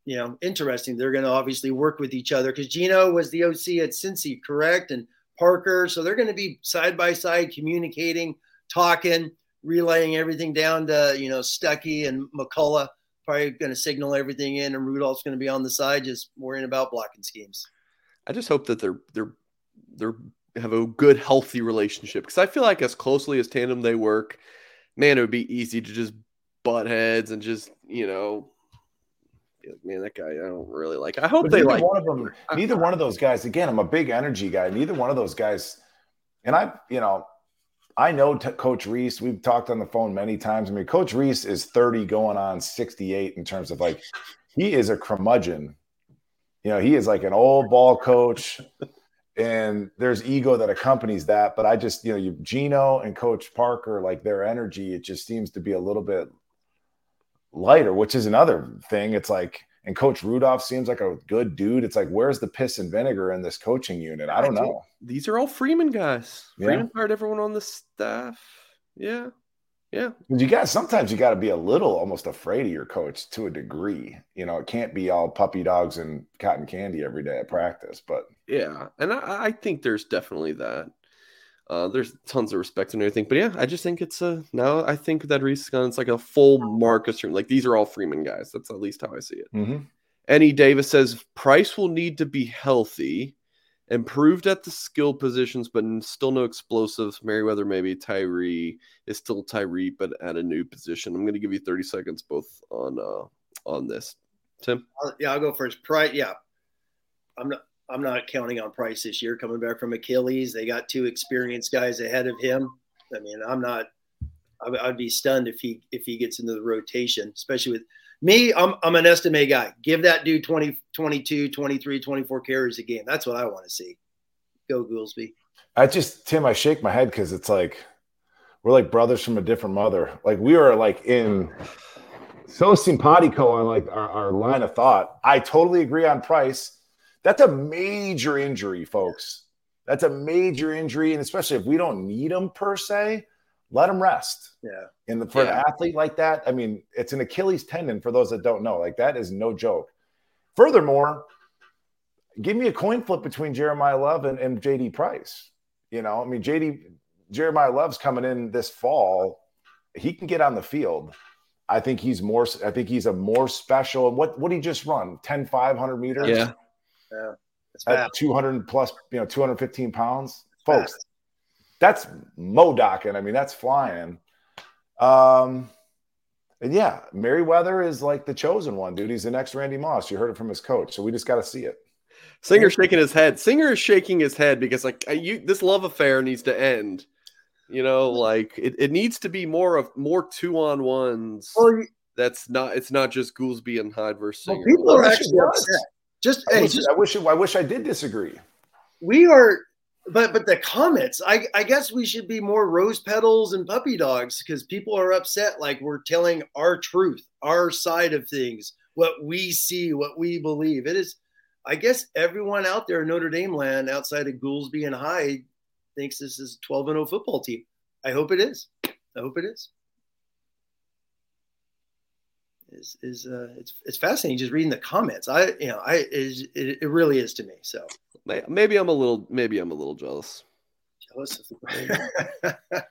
you know, interesting. They're going to obviously work with each other because Gino was the OC at Cincy, correct? And Parker. So they're going to be side by side communicating, talking, relaying everything down to, you know, Stuckey and McCullough. Probably going to signal everything in, and Rudolph's going to be on the side, just worrying about blocking schemes. I just hope that they're they're they're have a good, healthy relationship because I feel like as closely as tandem they work, man, it would be easy to just butt heads and just you know man, that guy I don't really like. I hope but they like one of them. Neither one of those guys. Again, I'm a big energy guy. Neither one of those guys, and I, you know, I know t- Coach Rees. We've talked on the phone many times. I mean, Coach Rees is 30 going on 68 in terms of like he is a curmudgeon. You know, he is like an old ball coach, and there's ego that accompanies that. But I just, you know, you Gino and Coach Parker, like their energy, it just seems to be a little bit lighter, which is another thing. It's like, and Coach Rudolph seems like a good dude. It's like, where's the piss and vinegar in this coaching unit? I don't know. These are all Freeman guys. Yeah. Freeman hired everyone on the staff. Yeah. Yeah. You got sometimes you got to be a little almost afraid of your coach to a degree. You know, it can't be all puppy dogs and cotton candy every day at practice, but yeah. And I, I think there's definitely that. Uh, there's tons of respect and everything, but yeah, I just think it's a now. I think that Reese Gunn it's like a full Marcus. Room. Like these are all Freeman guys. That's at least how I see it. Mm-hmm. Eddie Davis says Price will need to be healthy, improved at the skill positions, but still no explosives. Merriweather maybe Tyree is still Tyree, but at a new position. I'm going to give you 30 seconds both on uh on this. Tim, yeah, I'll go first. Price, yeah, I'm not. I'm not counting on Price this year coming back from Achilles. They got two experienced guys ahead of him. I mean, I'm not. I'd be stunned if he if he gets into the rotation, especially with me. I'm I'm an Estime guy. Give that dude 20, 22, 23, 24 carries a game. That's what I want to see. Go Goolsby. I just Tim, I shake my head because it's like we're like brothers from a different mother. Like we are like in so simpatico on like our, our line of thought. I totally agree on Price that's a major injury, folks. That's a major injury. And especially if we don't need them per se, let them rest. Yeah. And for yeah. an athlete like that, I mean, it's an Achilles tendon for those that don't know. Like that is no joke. Furthermore, give me a coin flip between Jeremiyah Love and, and JD Price. You know, I mean, JD Jeremiyah Love's coming in this fall. He can get on the field. I think he's more, I think he's a more special. What what he just run? 10, 500 meters? Yeah. Yeah. At 200 plus, you know, 215 pounds. Folks, fast. that's Modoc. And I mean, that's flying. Um, and yeah, Merriweather is like the chosen one, dude. He's the next Randy Moss. You heard it from his coach. So we just got to see it. Singer shaking his head. Singer is shaking his head because like you, this love affair needs to end. You know, like it, it needs to be more of more two on ones. Well, that's not. It's not just Goolsby and Hyde versus Singer. Well, people are actually upset. Just I hey, wish, just, I wish I wish I did disagree. We are but but the comments, I I guess we should be more rose petals and puppy dogs because people are upset. Like we're telling our truth, our side of things, what we see, what we believe. It is. I guess everyone out there in Notre Dame land, outside of Goolsby and Hyde, thinks this is a 12 and 0 football team. I hope it is. I hope it is. Is is uh, it's it's fascinating just reading the comments. I you know I is it, it really is to me. So maybe I'm a little maybe I'm a little jealous. Jealous of the.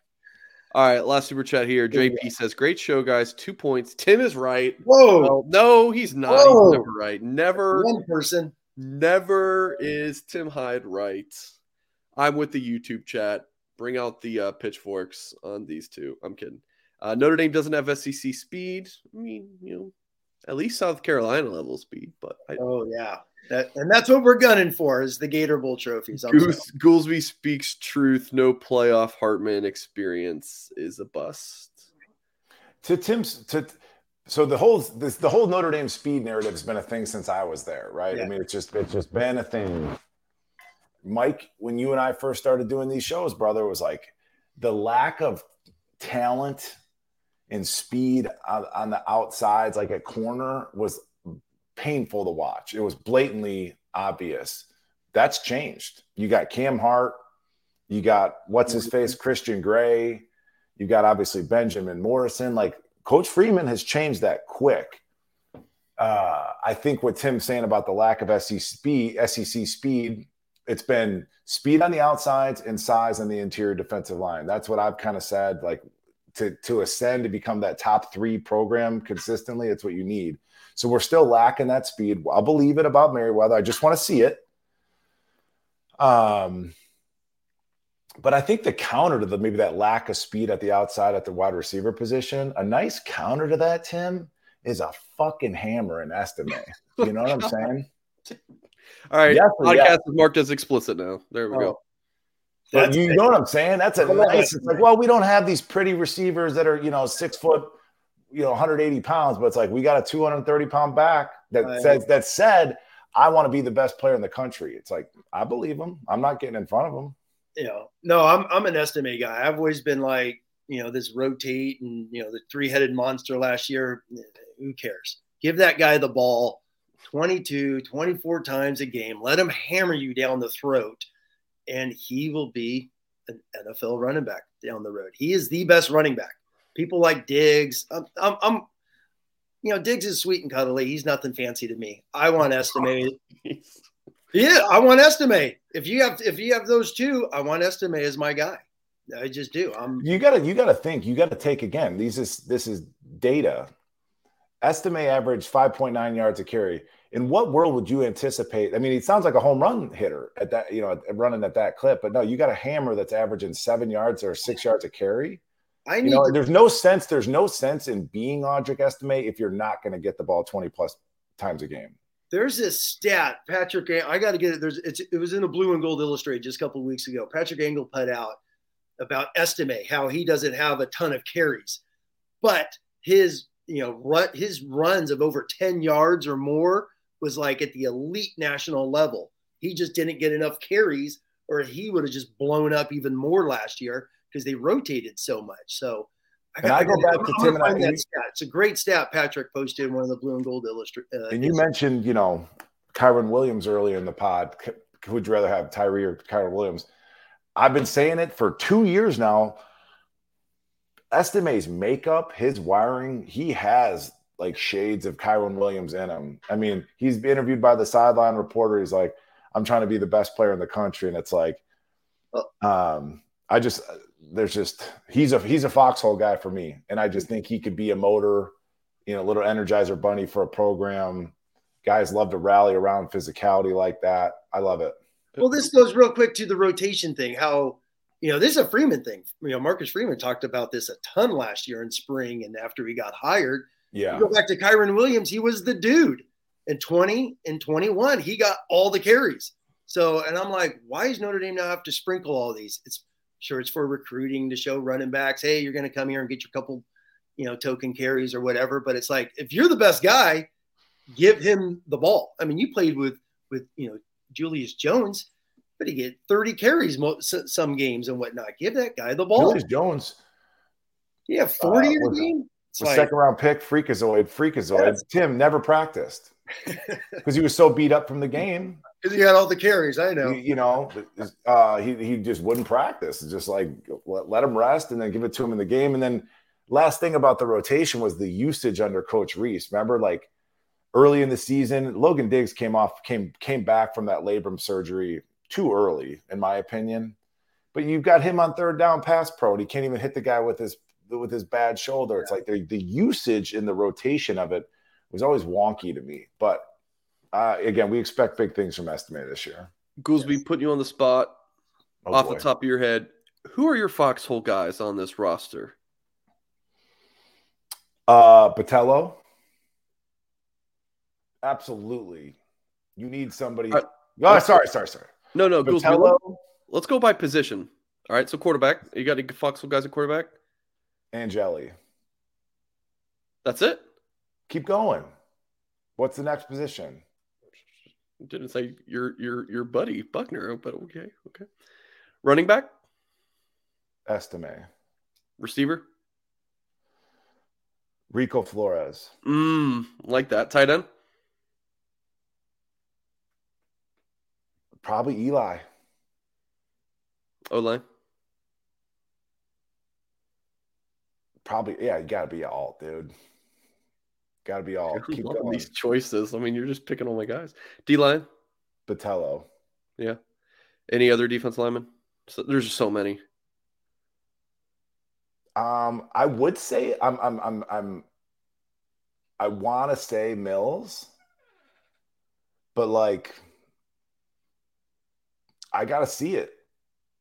All right, last super chat here. JP says, "Great show, guys. Two points. Tim is right. Whoa, well, no, he's not. Whoa. He's never right. Never one person. Never is Tim Hyde right. I'm with the YouTube chat. Bring out the uh, pitchforks on these two. I'm kidding. Uh, Notre Dame doesn't have SEC speed. I mean, you know, at least South Carolina level speed. But I, oh yeah, that, and that's what we're gunning for is the Gator Bowl trophies. Goose, Goolsby speaks truth. No playoff Hartman experience is a bust. To Tim's to so the whole this, the whole Notre Dame speed narrative has been a thing since I was there, right? Yeah. I mean, it's just it's just been a thing. Mike, when you and I first started doing these shows, brother, was like the lack of talent and speed on, on the outsides, like at corner, was painful to watch. It was blatantly obvious. That's changed. You got Cam Hart, you got what's his face, Christian Gray, you got obviously Benjamin Morrison. Like Coach Freeman has changed that quick. Uh, I think what Tim's saying about the lack of SEC speed, SEC speed, it's been speed on the outsides and size on the interior defensive line. That's what I've kind of said. Like to to ascend to become that top three program consistently, it's what you need. So we're still lacking that speed. I'll believe it about Merriweather. I just want to see it. Um, but I think the counter to the maybe that lack of speed at the outside at the wide receiver position, a nice counter to that, Tim, is a fucking hammer in Estime. You know what I'm saying? All right, yes podcast yes. is marked as explicit now. There we oh. go. But you know what I'm saying? That's a nice. It's like, well, we don't have these pretty receivers that are, you know, six foot, you know, 180 pounds, but it's like we got a 230 pound back that says that said, I want to be the best player in the country. It's like I believe him. I'm not getting in front of him. You know, no, I'm I'm an Estime guy. I've always been like, you know, this rotate and you know the three headed monster last year. Who cares? Give that guy the ball 22, 24 times a game. Let him hammer you down the throat and he will be an NFL running back down the road. He is the best running back. People like Diggs. I'm, I'm, I'm you know, Diggs is sweet and cuddly. He's nothing fancy to me. I want Estime. yeah, I want Estime. If you have, if you have those two, I want Estime as my guy. I just do. I'm. You gotta, you gotta think. You gotta take again. These is this is data. Estime average 5.9 yards a carry in what world would you anticipate? I mean, he sounds like a home run hitter at that, you know, running at that clip, but no, you got a hammer that's averaging seven yards or six yards a carry. I you know, to- there's no sense, there's no sense in being Audric Estime if you're not going to get the ball 20 plus times a game. There's this stat, Patrick. I got to get it. There's it was in the blue and gold illustrated just a couple of weeks ago. Patrick Engel put out about Estime how he doesn't have a ton of carries, but his you know run, his runs of over 10 yards or more was like at the elite national level. He just didn't get enough carries, or he would have just blown up even more last year because they rotated so much. So I, got, I go back to Tim and I. That stat. It's a great stat Patrick posted in one of the blue and gold illustrated. Uh, and you mentioned, you know, Kyren Williams earlier in the pod. Would you rather have Tyree or Kyren Williams? I've been saying it for two years now. Estime's makeup, his wiring, he has like shades of Kyren Williams in him. I mean, he's interviewed by the sideline reporter. He's like, I'm trying to be the best player in the country. And it's like, um, I just, there's just, he's a, he's a foxhole guy for me. And I just think he could be a motor, you know, little energizer bunny for a program. Guys love to rally around physicality like that. I love it. Well, this goes real quick to the rotation thing. How, you know, this is a Freeman thing. You know, Marcus Freeman talked about this a ton last year in spring and after he got hired yeah. You go back to Kyren Williams, he was the dude. In 20 and 21, he got all the carries. So, and I'm like, why is Notre Dame now have to sprinkle all these? It's sure it's for recruiting to show running backs, hey, you're going to come here and get your couple, you know, token carries or whatever. But it's like, if you're the best guy, give him the ball. I mean, you played with with you know Julius Jones. but he get 30 carries most, some games and whatnot. Give that guy the ball. Julius Jones. Yeah, 40 Uh, in a game. Like, second round pick, freakazoid, freakazoid. Yes. Tim never practiced because he was so beat up from the game. because he had all the carries. I know. You, you know, uh, he he just wouldn't practice. It's Just like let, let him rest and then give it to him in the game. And then last thing about the rotation was the usage under Coach Rees. Remember, like early in the season, Logan Diggs came off came came back from that labrum surgery too early, in my opinion. But you've got him on third down pass pro, and he can't even hit the guy with his with his bad shoulder. It's like the the usage in the rotation of it was always wonky to me. But uh, again, we expect big things from Estime this year. Goolsby, putting you on the spot Oh, off boy. the top of your head. Who are your foxhole guys on this roster? Uh, Botelho. Absolutely. You need somebody. Uh, oh, sorry, sorry, sorry. No, no, Goolsby. Botelho, let- Let's go by position. All right, so quarterback. You got any foxhole guys at quarterback? Angeli. That's it. Keep going. What's the next position? Didn't say your your your buddy Buchner, but okay, okay. Running back, Estime. receiver. Rico Flores. Mm, like that. Tight end. Probably Eli. O line. Probably, yeah, you got to be alt, dude. Got to be all. Keep going. these choices. I mean, you're just picking all my guys. D line. Botelho. Yeah. Any other defense linemen? So, there's just so many. Um, I would say I'm I'm I'm I'm I want to say Mills, but like I gotta see it.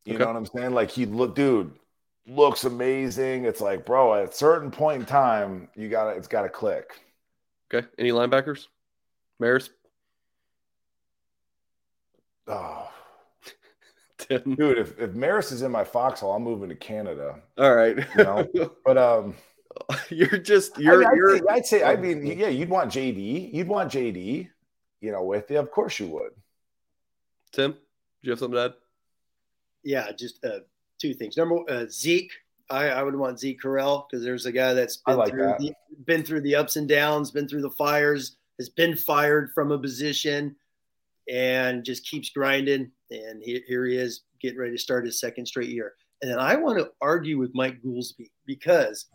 You Okay. know what I'm saying? Like he look, dude, looks amazing. It's like, bro, at a certain point in time, you gotta it's gotta click. Okay. Any linebackers? Marist. Oh, Tim. dude, if if Marist is in my foxhole, I'm moving to Canada. All right. know, But um, you're just you're mean, I'd, you're say, I'd say, I mean, yeah, you'd want JD, you'd want JD, you know, with you. Of course you would. Tim. Do you have something to add? Yeah, just uh, two things. Number one, uh, Zeke. I, I would want Zeke Correll because there's a guy that's been like through that. the, been through the ups and downs, been through the fires, has been fired from a position, and just keeps grinding. And here, here he is, getting ready to start his second straight year. And then I want to argue with Mike Goolsby because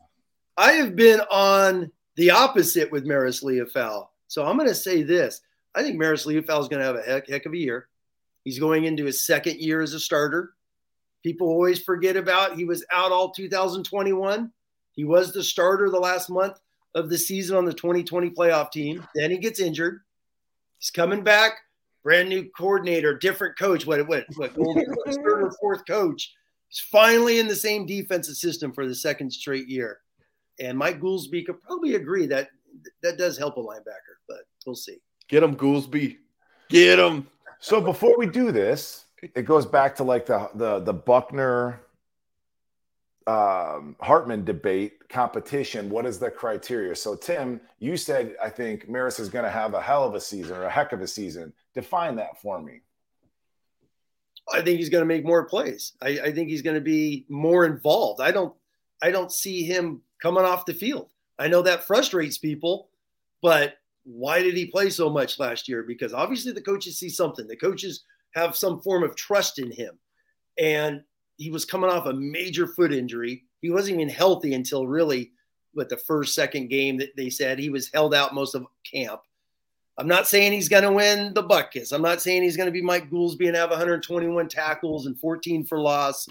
I have been on the opposite with Marist Liufau. So I'm going to say this: I think Marist Liufau is going to have a heck, heck of a year. He's going into his second year as a starter. People always forget about he was out all 2021. He was the starter the last month of the season on the 2020 playoff team. Then he gets injured. He's coming back, brand new coordinator, different coach. What what what third or fourth coach? He's finally in the same defensive system for the second straight year. And Mike Goolsby could probably agree that that does help a linebacker, but we'll see. Get him, Goolsby. Get him. So before we do this, it goes back to like the the the Buchner um, Hartman debate competition. What is the criteria? So Tim, you said I think Marist is going to have a hell of a season or a heck of a season. Define that for me. I think he's going to make more plays. I, I think he's going to be more involved. I don't I don't see him coming off the field. I know that frustrates people, but why did he play so much last year? Because obviously the coaches see something. The coaches have some form of trust in him. And he was coming off a major foot injury. He wasn't even healthy until really what the first second game that they said he was held out most of camp. I'm not saying he's going to win the Butkus. I'm not saying he's going to be Mike Goolsby and have 121 tackles and 14 for loss,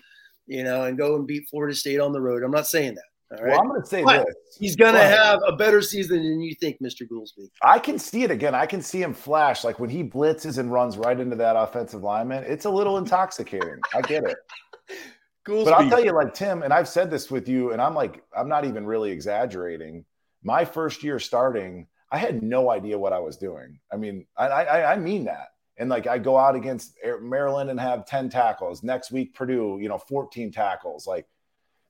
you know, and go and beat Florida State on the road. I'm not saying that. All right. Well, I'm going to say But this. he's going to have a better season than you think, Mr. Goolsby. I can see it again. I can see him flash like when he blitzes and runs right into that offensive lineman. It's a little intoxicating. I get it. Goolsby. But I'll tell you, like Tim, and I've said this with you, and I'm like, I'm not even really exaggerating. My first year starting, I had no idea what I was doing. I mean, I I, I mean that. And like, I go out against Maryland and have 10 tackles. Next week, Purdue, you know, 14 tackles. Like,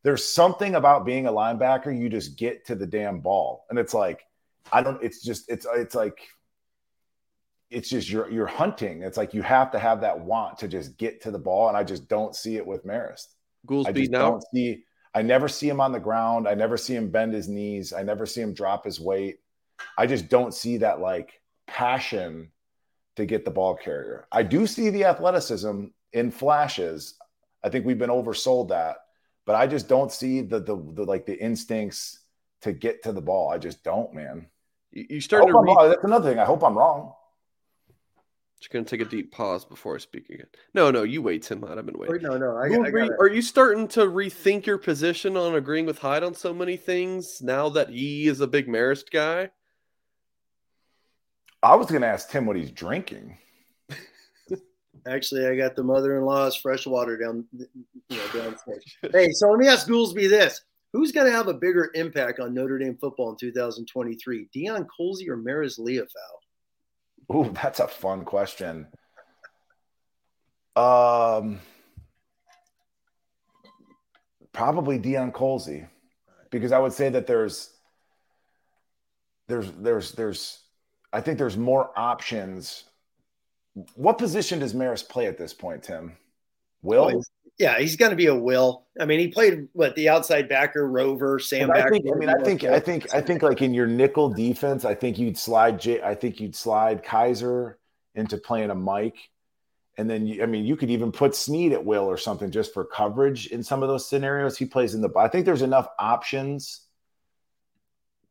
there's something about being a linebacker. You just get to the damn ball, and it's like, I don't. It's just, it's, it's like, it's just you're you're hunting. It's like you have to have that want to just get to the ball, and I just don't see it with Marist. I just now. don't see. I never see him on the ground. I never see him bend his knees. I never see him drop his weight. I just don't see that like passion to get the ball carrier. I do see the athleticism in flashes. I think we've been oversold that, but I just don't see the the, the like the instincts to get to the ball. I just don't, man. You, you starting to read. wrong. That's another thing. I hope I'm wrong. Just gonna take a deep pause before I speak again. No, no, you wait, Tim. Hyde. I've been waiting. Wait, no, no. I, Who I agree- gotta, are you starting to rethink your position on agreeing with Hyde on so many things now that he is a big Marist guy? I was going to ask Tim what he's drinking. Actually, I got the mother-in-law's fresh water down, you know, downstairs. hey, so let me ask Goolsby this: Who's going to have a bigger impact on Notre Dame football in 2023, Deion Colzie or Marist Liufau? Ooh, that's a fun question. Um, probably Deion Colzie, because I would say that there's, there's, there's, there's, I think there's more options. What position does Marist play at this point, Tim? Will? Oh, yeah, he's going to be a will. I mean, he played what the outside backer, Rover, Sam. I backer, think. I mean, I think. I think. I think. Like in your nickel defense, I think you'd slide. J, I think you'd slide Kiser into playing a Mike, and then you, I mean, you could even put Snead at will or something just for coverage in some of those scenarios. He plays in the. I think there's enough options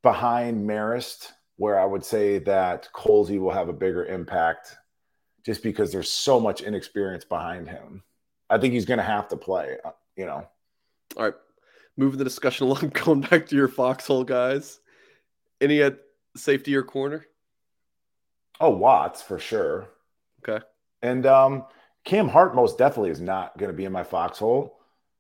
behind Marist where I would say that Colzie will have a bigger impact, just because there's so much inexperience behind him. I think he's going to have to play. uh, You know. All right, moving the discussion along, going back to your foxhole guys. Any at safety or corner? Oh, Watts for sure. Okay. And um, Cam Hart most definitely is not going to be in my foxhole.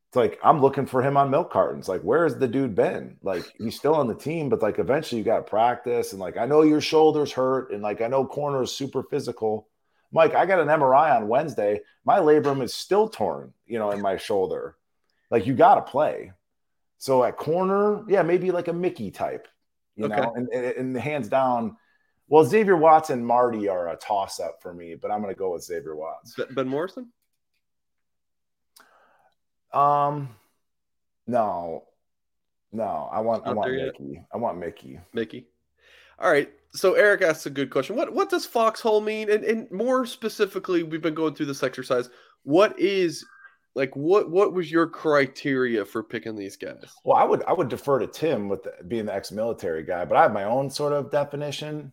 It's like I'm looking for him on milk cartons. Like, where has the dude been? Like, he's still on the team, but like eventually you got to practice. And like, I know your shoulders hurt, and like I know corner is super physical. Mike, I got an MRI on Wednesday. My labrum is still torn, you know, in my shoulder. Like, you got to play. So at corner, yeah, maybe like a Mickey type, you Okay. know, and, and, and hands down. Well, Xavier Watts and Marty are a toss up for me, but I'm going to go with Xavier Watts. Ben- Morrison? Um, no, no, I want I want there yet? Mickey. I want Mickey. Mickey. All right. So Eric asks a good question. What what does foxhole mean? And and more specifically, we've been going through this exercise. What is like what what was your criteria for picking these guys? Well, I would I would defer to Tim with the, being the ex-military guy, but I have my own sort of definition.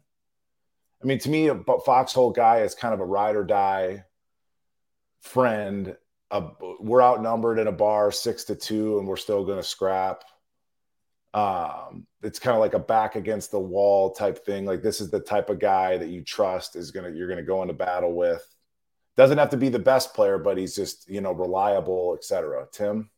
I mean, to me, a foxhole guy is kind of a ride or die friend. A, we're outnumbered in a bar six to two, and we're still going to scrap. Um, it's kind of like a back against the wall type thing. Like this is the type of guy that you trust is gonna you're gonna go into battle with. Doesn't have to be the best player, but he's just you know reliable, etc. Tim.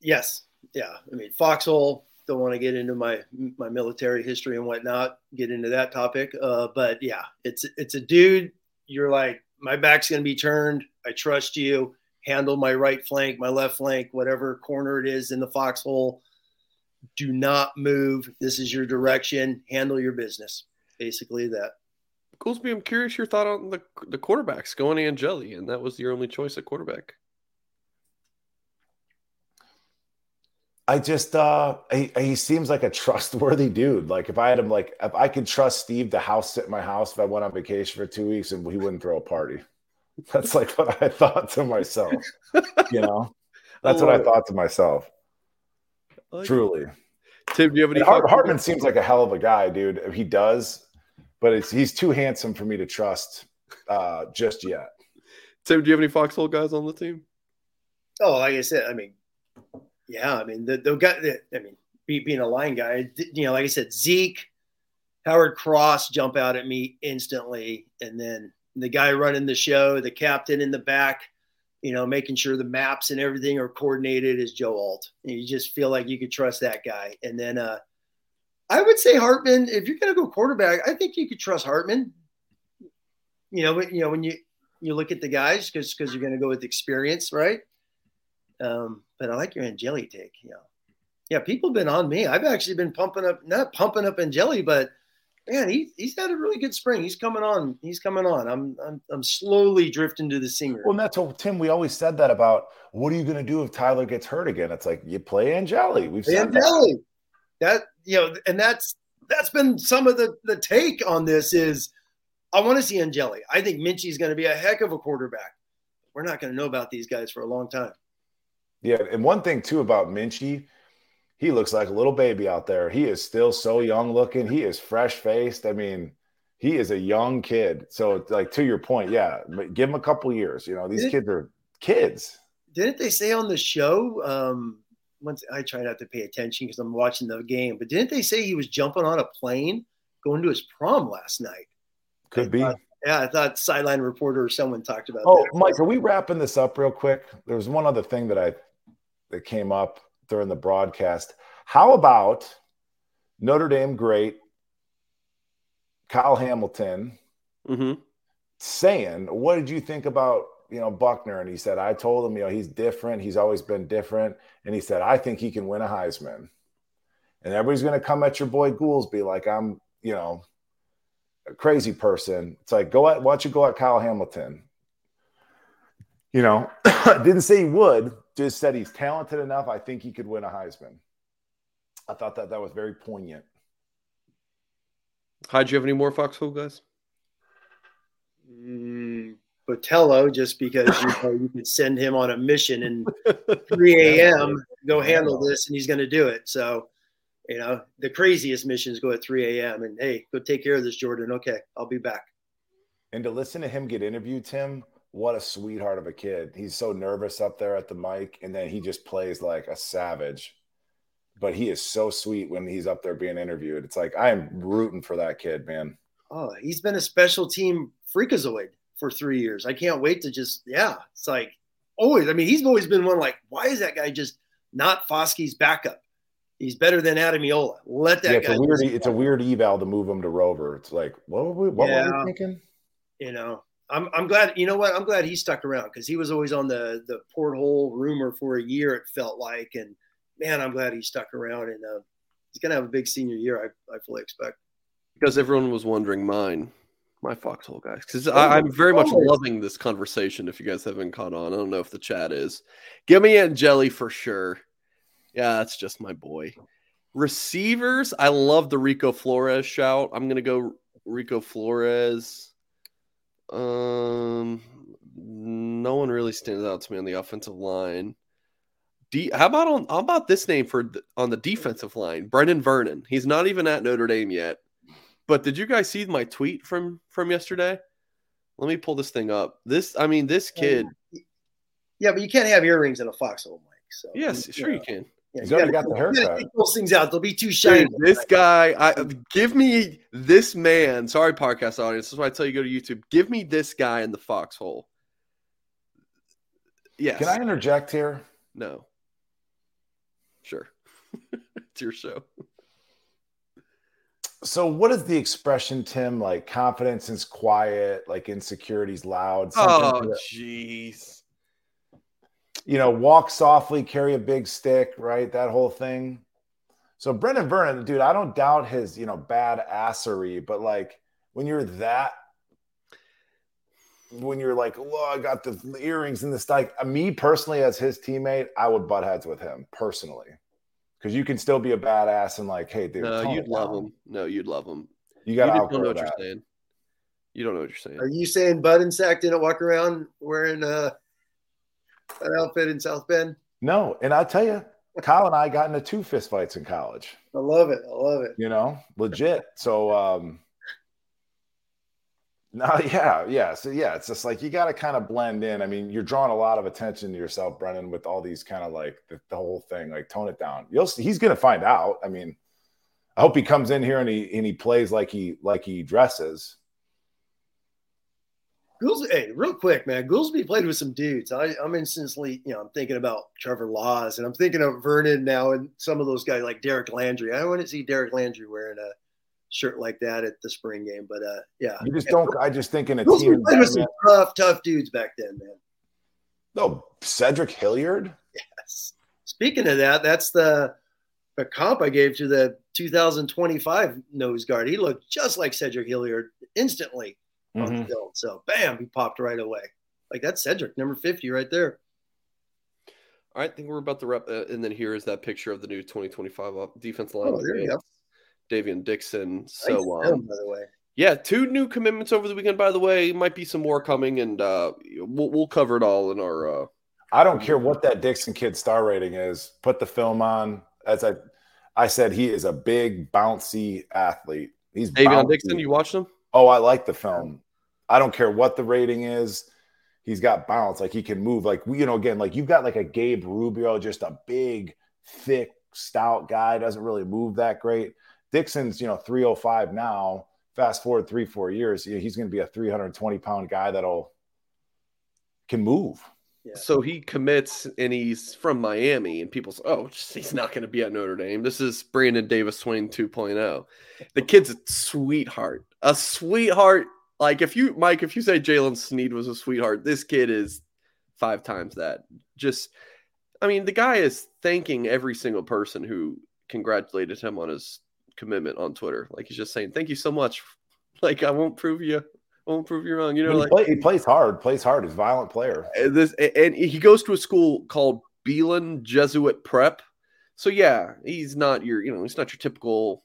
Yes, yeah. I mean, foxhole. Don't want to get into my my military history and whatnot. Get into that topic. Uh, but yeah, it's it's a dude. You're like, my back's gonna be turned. I trust you. Handle my right flank, my left flank, whatever corner it is in the foxhole. Do not move. This is your direction. Handle your business. Basically, that. Goolsby, I'm curious your thought on the the quarterbacks going Angeli, and that was your only choice at quarterback. I just uh he, he seems like a trustworthy dude. Like if I had him like if I could trust Steve to house sit my house if I went on vacation for two weeks and he wouldn't throw a party. That's like what I thought to myself. You know? That's what I love it. thought to myself. I like it. Truly. Tim, do you have any Hart. Hartman seems like a hell of a guy, dude. He does, but it's he's too handsome for me to trust uh just yet. Tim, do you have any foxhole guys on the team? Oh, like I said, I mean, yeah, I mean, the, the guy, the, I mean, be, being a line guy, you know, like I said, Zeke, Howard Cross jump out at me instantly. And then the guy running the show, the captain in the back, you know, making sure the maps and everything are coordinated is Joe Alt. And you just feel like you could trust that guy. And then uh, I would say Hartman, if you're going to go quarterback, I think you could trust Hartman. You know, you know, when you, you look at the guys because because you're going to go with experience, right? Um, but I like your Angeli take. You know, yeah, people have been on me. I've actually been pumping up, not pumping up Angeli, but man, he, he's had a really good spring. He's coming on. He's coming on. I'm I'm, I'm slowly drifting to the singer. Well, and that's what Tim. We always said that about what are you going to do if Tyler gets hurt again? It's like you play Angeli. We've said Angeli. That. that you know, and that's that's been some of the the take on this is I want to see Angeli. I think Minchey's going to be a heck of a quarterback. We're not going to know about these guys for a long time. Yeah, and one thing too about Minchey, he looks like a little baby out there. He is still so young looking. He is fresh faced. I mean, he is a young kid. So, like to your point, yeah, give him a couple years. You know, these kids are kids. Didn't they say on the show? Um, once I try not to pay attention because I'm watching the game, but didn't they say he was jumping on a plane going to his prom last night? Could be. yeah, I thought sideline reporter or someone talked about. Oh, that. Mike, are we wrapping this up real quick? There was one other thing that I that came up during the broadcast. How about Notre Dame great Kyle Hamilton mm-hmm. saying, "What did you think about you know Buchner?" And he said, "I told him, you know, he's different. He's always been different." And he said, "I think he can win a Heisman." And everybody's going to come at your boy Goolsby like I'm, you know, a crazy person. It's like, go at, why don't you go at Kyle Hamilton? You know, didn't say he would, just said he's talented enough. I think he could win a Heisman. I thought that that was very poignant. Hi, do you have any more Foxhole guys? Mm, Botelho, just because you, know, you could send him on a mission and 3 a.m. go handle this, and he's going to do it. So you know, the craziest missions go at 3 a.m. and hey, go take care of this, Jordan. Okay, I'll be back. And to listen to him get interviewed, Tim, what a sweetheart of a kid. He's so nervous up there at the mic, and then he just plays like a savage. But he is so sweet when he's up there being interviewed. It's like I am rooting for that kid, man. Oh, he's been a special team freakazoid for three years. I can't wait to just, yeah, it's like always. I mean, he's always been one like, why is that guy just not Foskey's backup? He's better than Ademilola. Let that yeah, it's guy. A weird, it's a weird eval to move him to Rover. It's like, what were we, what yeah. were we thinking? You know, I'm, I'm glad. You know what? I'm glad he stuck around because he was always on the the portal rumor for a year. It felt like, and man, I'm glad he stuck around. And uh, he's gonna have a big senior year. I, I fully expect. Because everyone was wondering mine, my foxhole guys. Because I'm very much loving this conversation. If you guys haven't caught on, I don't know if the chat is. Give me Angeli for sure. Yeah, that's just my boy. Receivers, I love the Rico Flores shout. I'm gonna go Rico Flores. Um, no one really stands out to me on the offensive line. D, how about on how about this name for on the defensive line? Brenan Vernon. He's not even at Notre Dame yet. But did you guys see my tweet from from yesterday? Let me pull this thing up. This, I mean, this kid. Yeah, but you can't have earrings in a foxhole, Mike. So yes, sure you can. Yeah, He's already got the haircut. Those things out; they'll be too shiny. Dude, this guy, I give me this man. Sorry, podcast audience. This is why I tell you go to YouTube. Give me this guy in the foxhole. Yes. Can I interject here? No. Sure. it's your show. So, what is the expression, Tim? Like confidence is quiet, like insecurity's loud. Oh, jeez you know, walk softly, carry a big stick, right? That whole thing. So Brenan Vernon, dude, I don't doubt his, you know, bad assery, but like when you're that, when you're like, oh, I got the earrings and the like, uh, me personally as his teammate, I would butt heads with him personally, because you can still be a badass and like, hey, dude, no, you'd love him. No, you'd love him. You got to don't know what that. you're saying. You don't know what you're saying. Are you saying Budinscak didn't walk around wearing uh that outfit in South Bend? No, and I'll tell you, Kyle and I got into two fist fights in college. I love it. I love it. You know, legit. So um no, yeah, yeah. So yeah, it's just like you got to kind of blend in. I mean, you're drawing a lot of attention to yourself, Brenan, with all these kind of like the, the whole thing. Like, tone it down. You'll see, he's gonna find out. I mean, I hope he comes in here and he and he plays like he like he dresses. Goolsby, hey, real quick, man. Goolsby played with some dudes. I, am instantly, you know, I'm thinking about Trevor Laws and I'm thinking of Vernon now and some of those guys like Derek Landri. I want to see Derek Landri wearing a shirt like that at the spring game. But uh, yeah, you just don't. I just think in a Goolsby team played with some tough, tough dudes back then, man. No, Cedric Hilliard. Yes. Speaking of that, that's the a comp I gave to the 2025 nose guard. He looked just like Cedric Hilliard instantly on Mhm. the field. So bam, he popped right away. Like that's Cedric, number 50 right there. All right, I think we're about to wrap. Uh, and then here is that picture of the new 2025 op- defense line. Oh, there you go. Davion Dixon. Nice So, film, um, by the way. yeah, two new commitments over the weekend. By the way, might be some more coming, and uh, we'll we'll cover it all in our. Uh, I don't care what that Dixon kid star rating is. Put the film on. As I, I said, he is a big bouncy athlete. He's Davion bouncy. Dixon, you watched him? Oh, I like the film. I don't care what the rating is. He's got bounce. Like he can move. Like you know, again, like you've got like a Gabe Rubio, just a big, thick, stout guy. Doesn't really move that great. Dixon's, you know, 305 now. Fast forward three, four years, he's going to be a 320 pound guy that'll can move. Yeah. So he commits, and he's from Miami, and people say, "Oh, he's not going to be at Notre Dame." This is Brandon Davis Swain 2.0. The kid's a sweetheart, a sweetheart. Like if you, Mike, if you say Jaylen Sneed was a sweetheart, this kid is five times that. Just, I mean, the guy is thanking every single person who congratulated him on his commitment on Twitter. Like he's just saying, "Thank you so much." Like I won't prove you, I won't prove you wrong. You know, he, like play, he plays hard, plays hard. He's a violent player. and this and he goes to a school called Belen Jesuit Prep. So yeah, he's not your, you know, he's not your typical,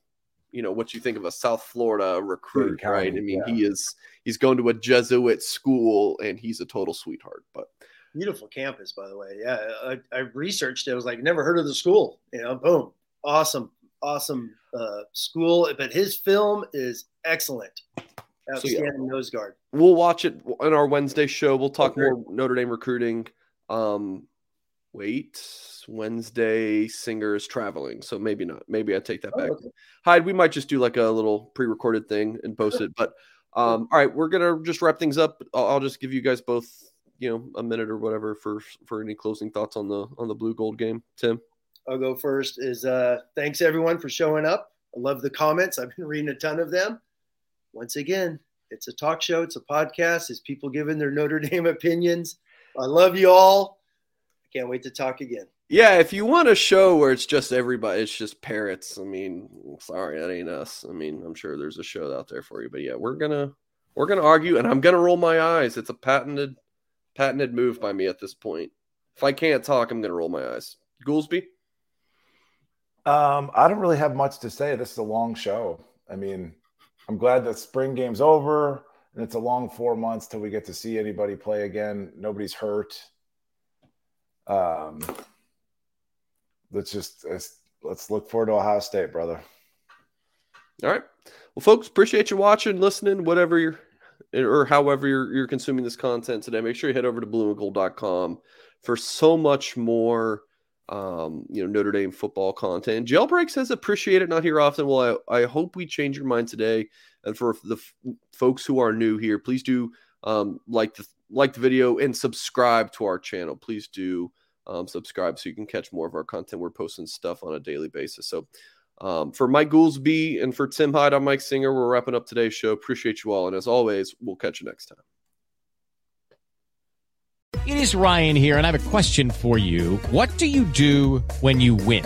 you know, what you think of a South Florida recruit, County, right? I mean, yeah. he is he's going to a Jesuit school and he's a total sweetheart. But Beautiful campus, by the way. Yeah, I, I researched it. I was like, never heard of the school. You know, boom, awesome, awesome uh, school. But his film is excellent. yeah. Outstanding nose guard. we'll watch it on our Wednesday show. We'll talk Okay. more Notre Dame recruiting. Um, wait, Wednesday Singer is traveling, so maybe not. Maybe I take that Oh, back. okay. Hyde, we might just do like a little pre-recorded thing and post it. But um, all right, we're gonna just wrap things up. I'll, I'll just give you guys both, you know, a minute or whatever for for any closing thoughts on the on the blue gold game. Tim, I'll go first. Is uh, thanks everyone for showing up. I love the comments. I've been reading a ton of them. Once again, it's a talk show. It's a podcast. It's people giving their Notre Dame opinions. I love you all. I can't wait to talk again. yeah, if you want a show where it's just everybody, it's just parrots. I mean, sorry, that ain't us. I mean, I'm sure there's a show out there for you, but yeah, we're gonna we're gonna argue, and I'm gonna roll my eyes. It's a patented patented move by me at this point. If I can't talk, I'm gonna roll my eyes. Goolsby. Um, I don't really have much to say. This is a long show. I mean, I'm glad that spring game's over and it's a long four months till we get to see anybody play again. Nobody's hurt. Um, let's just let's, let's look forward to Ohio State, brother. All right. Well, folks, appreciate you watching, listening, whatever you're or however you're you're consuming this content today. Make sure you head over to blueandgold.com for so much more um, you know, Notre Dame football content. Jailbreak says appreciate it, not here often. Well, I, I hope we change your mind today. And for the f- folks who are new here, please do um, like the like the video and subscribe to our channel. Please do um, subscribe so you can catch more of our content. We're posting stuff on a daily basis. So um, for Mike Goolsby and for Tim Hyde, I'm Mike Singer. We're wrapping up today's show. Appreciate you all. And as always, we'll catch you next time. It is Ryan here, and I have a question for you. What do you do when you win?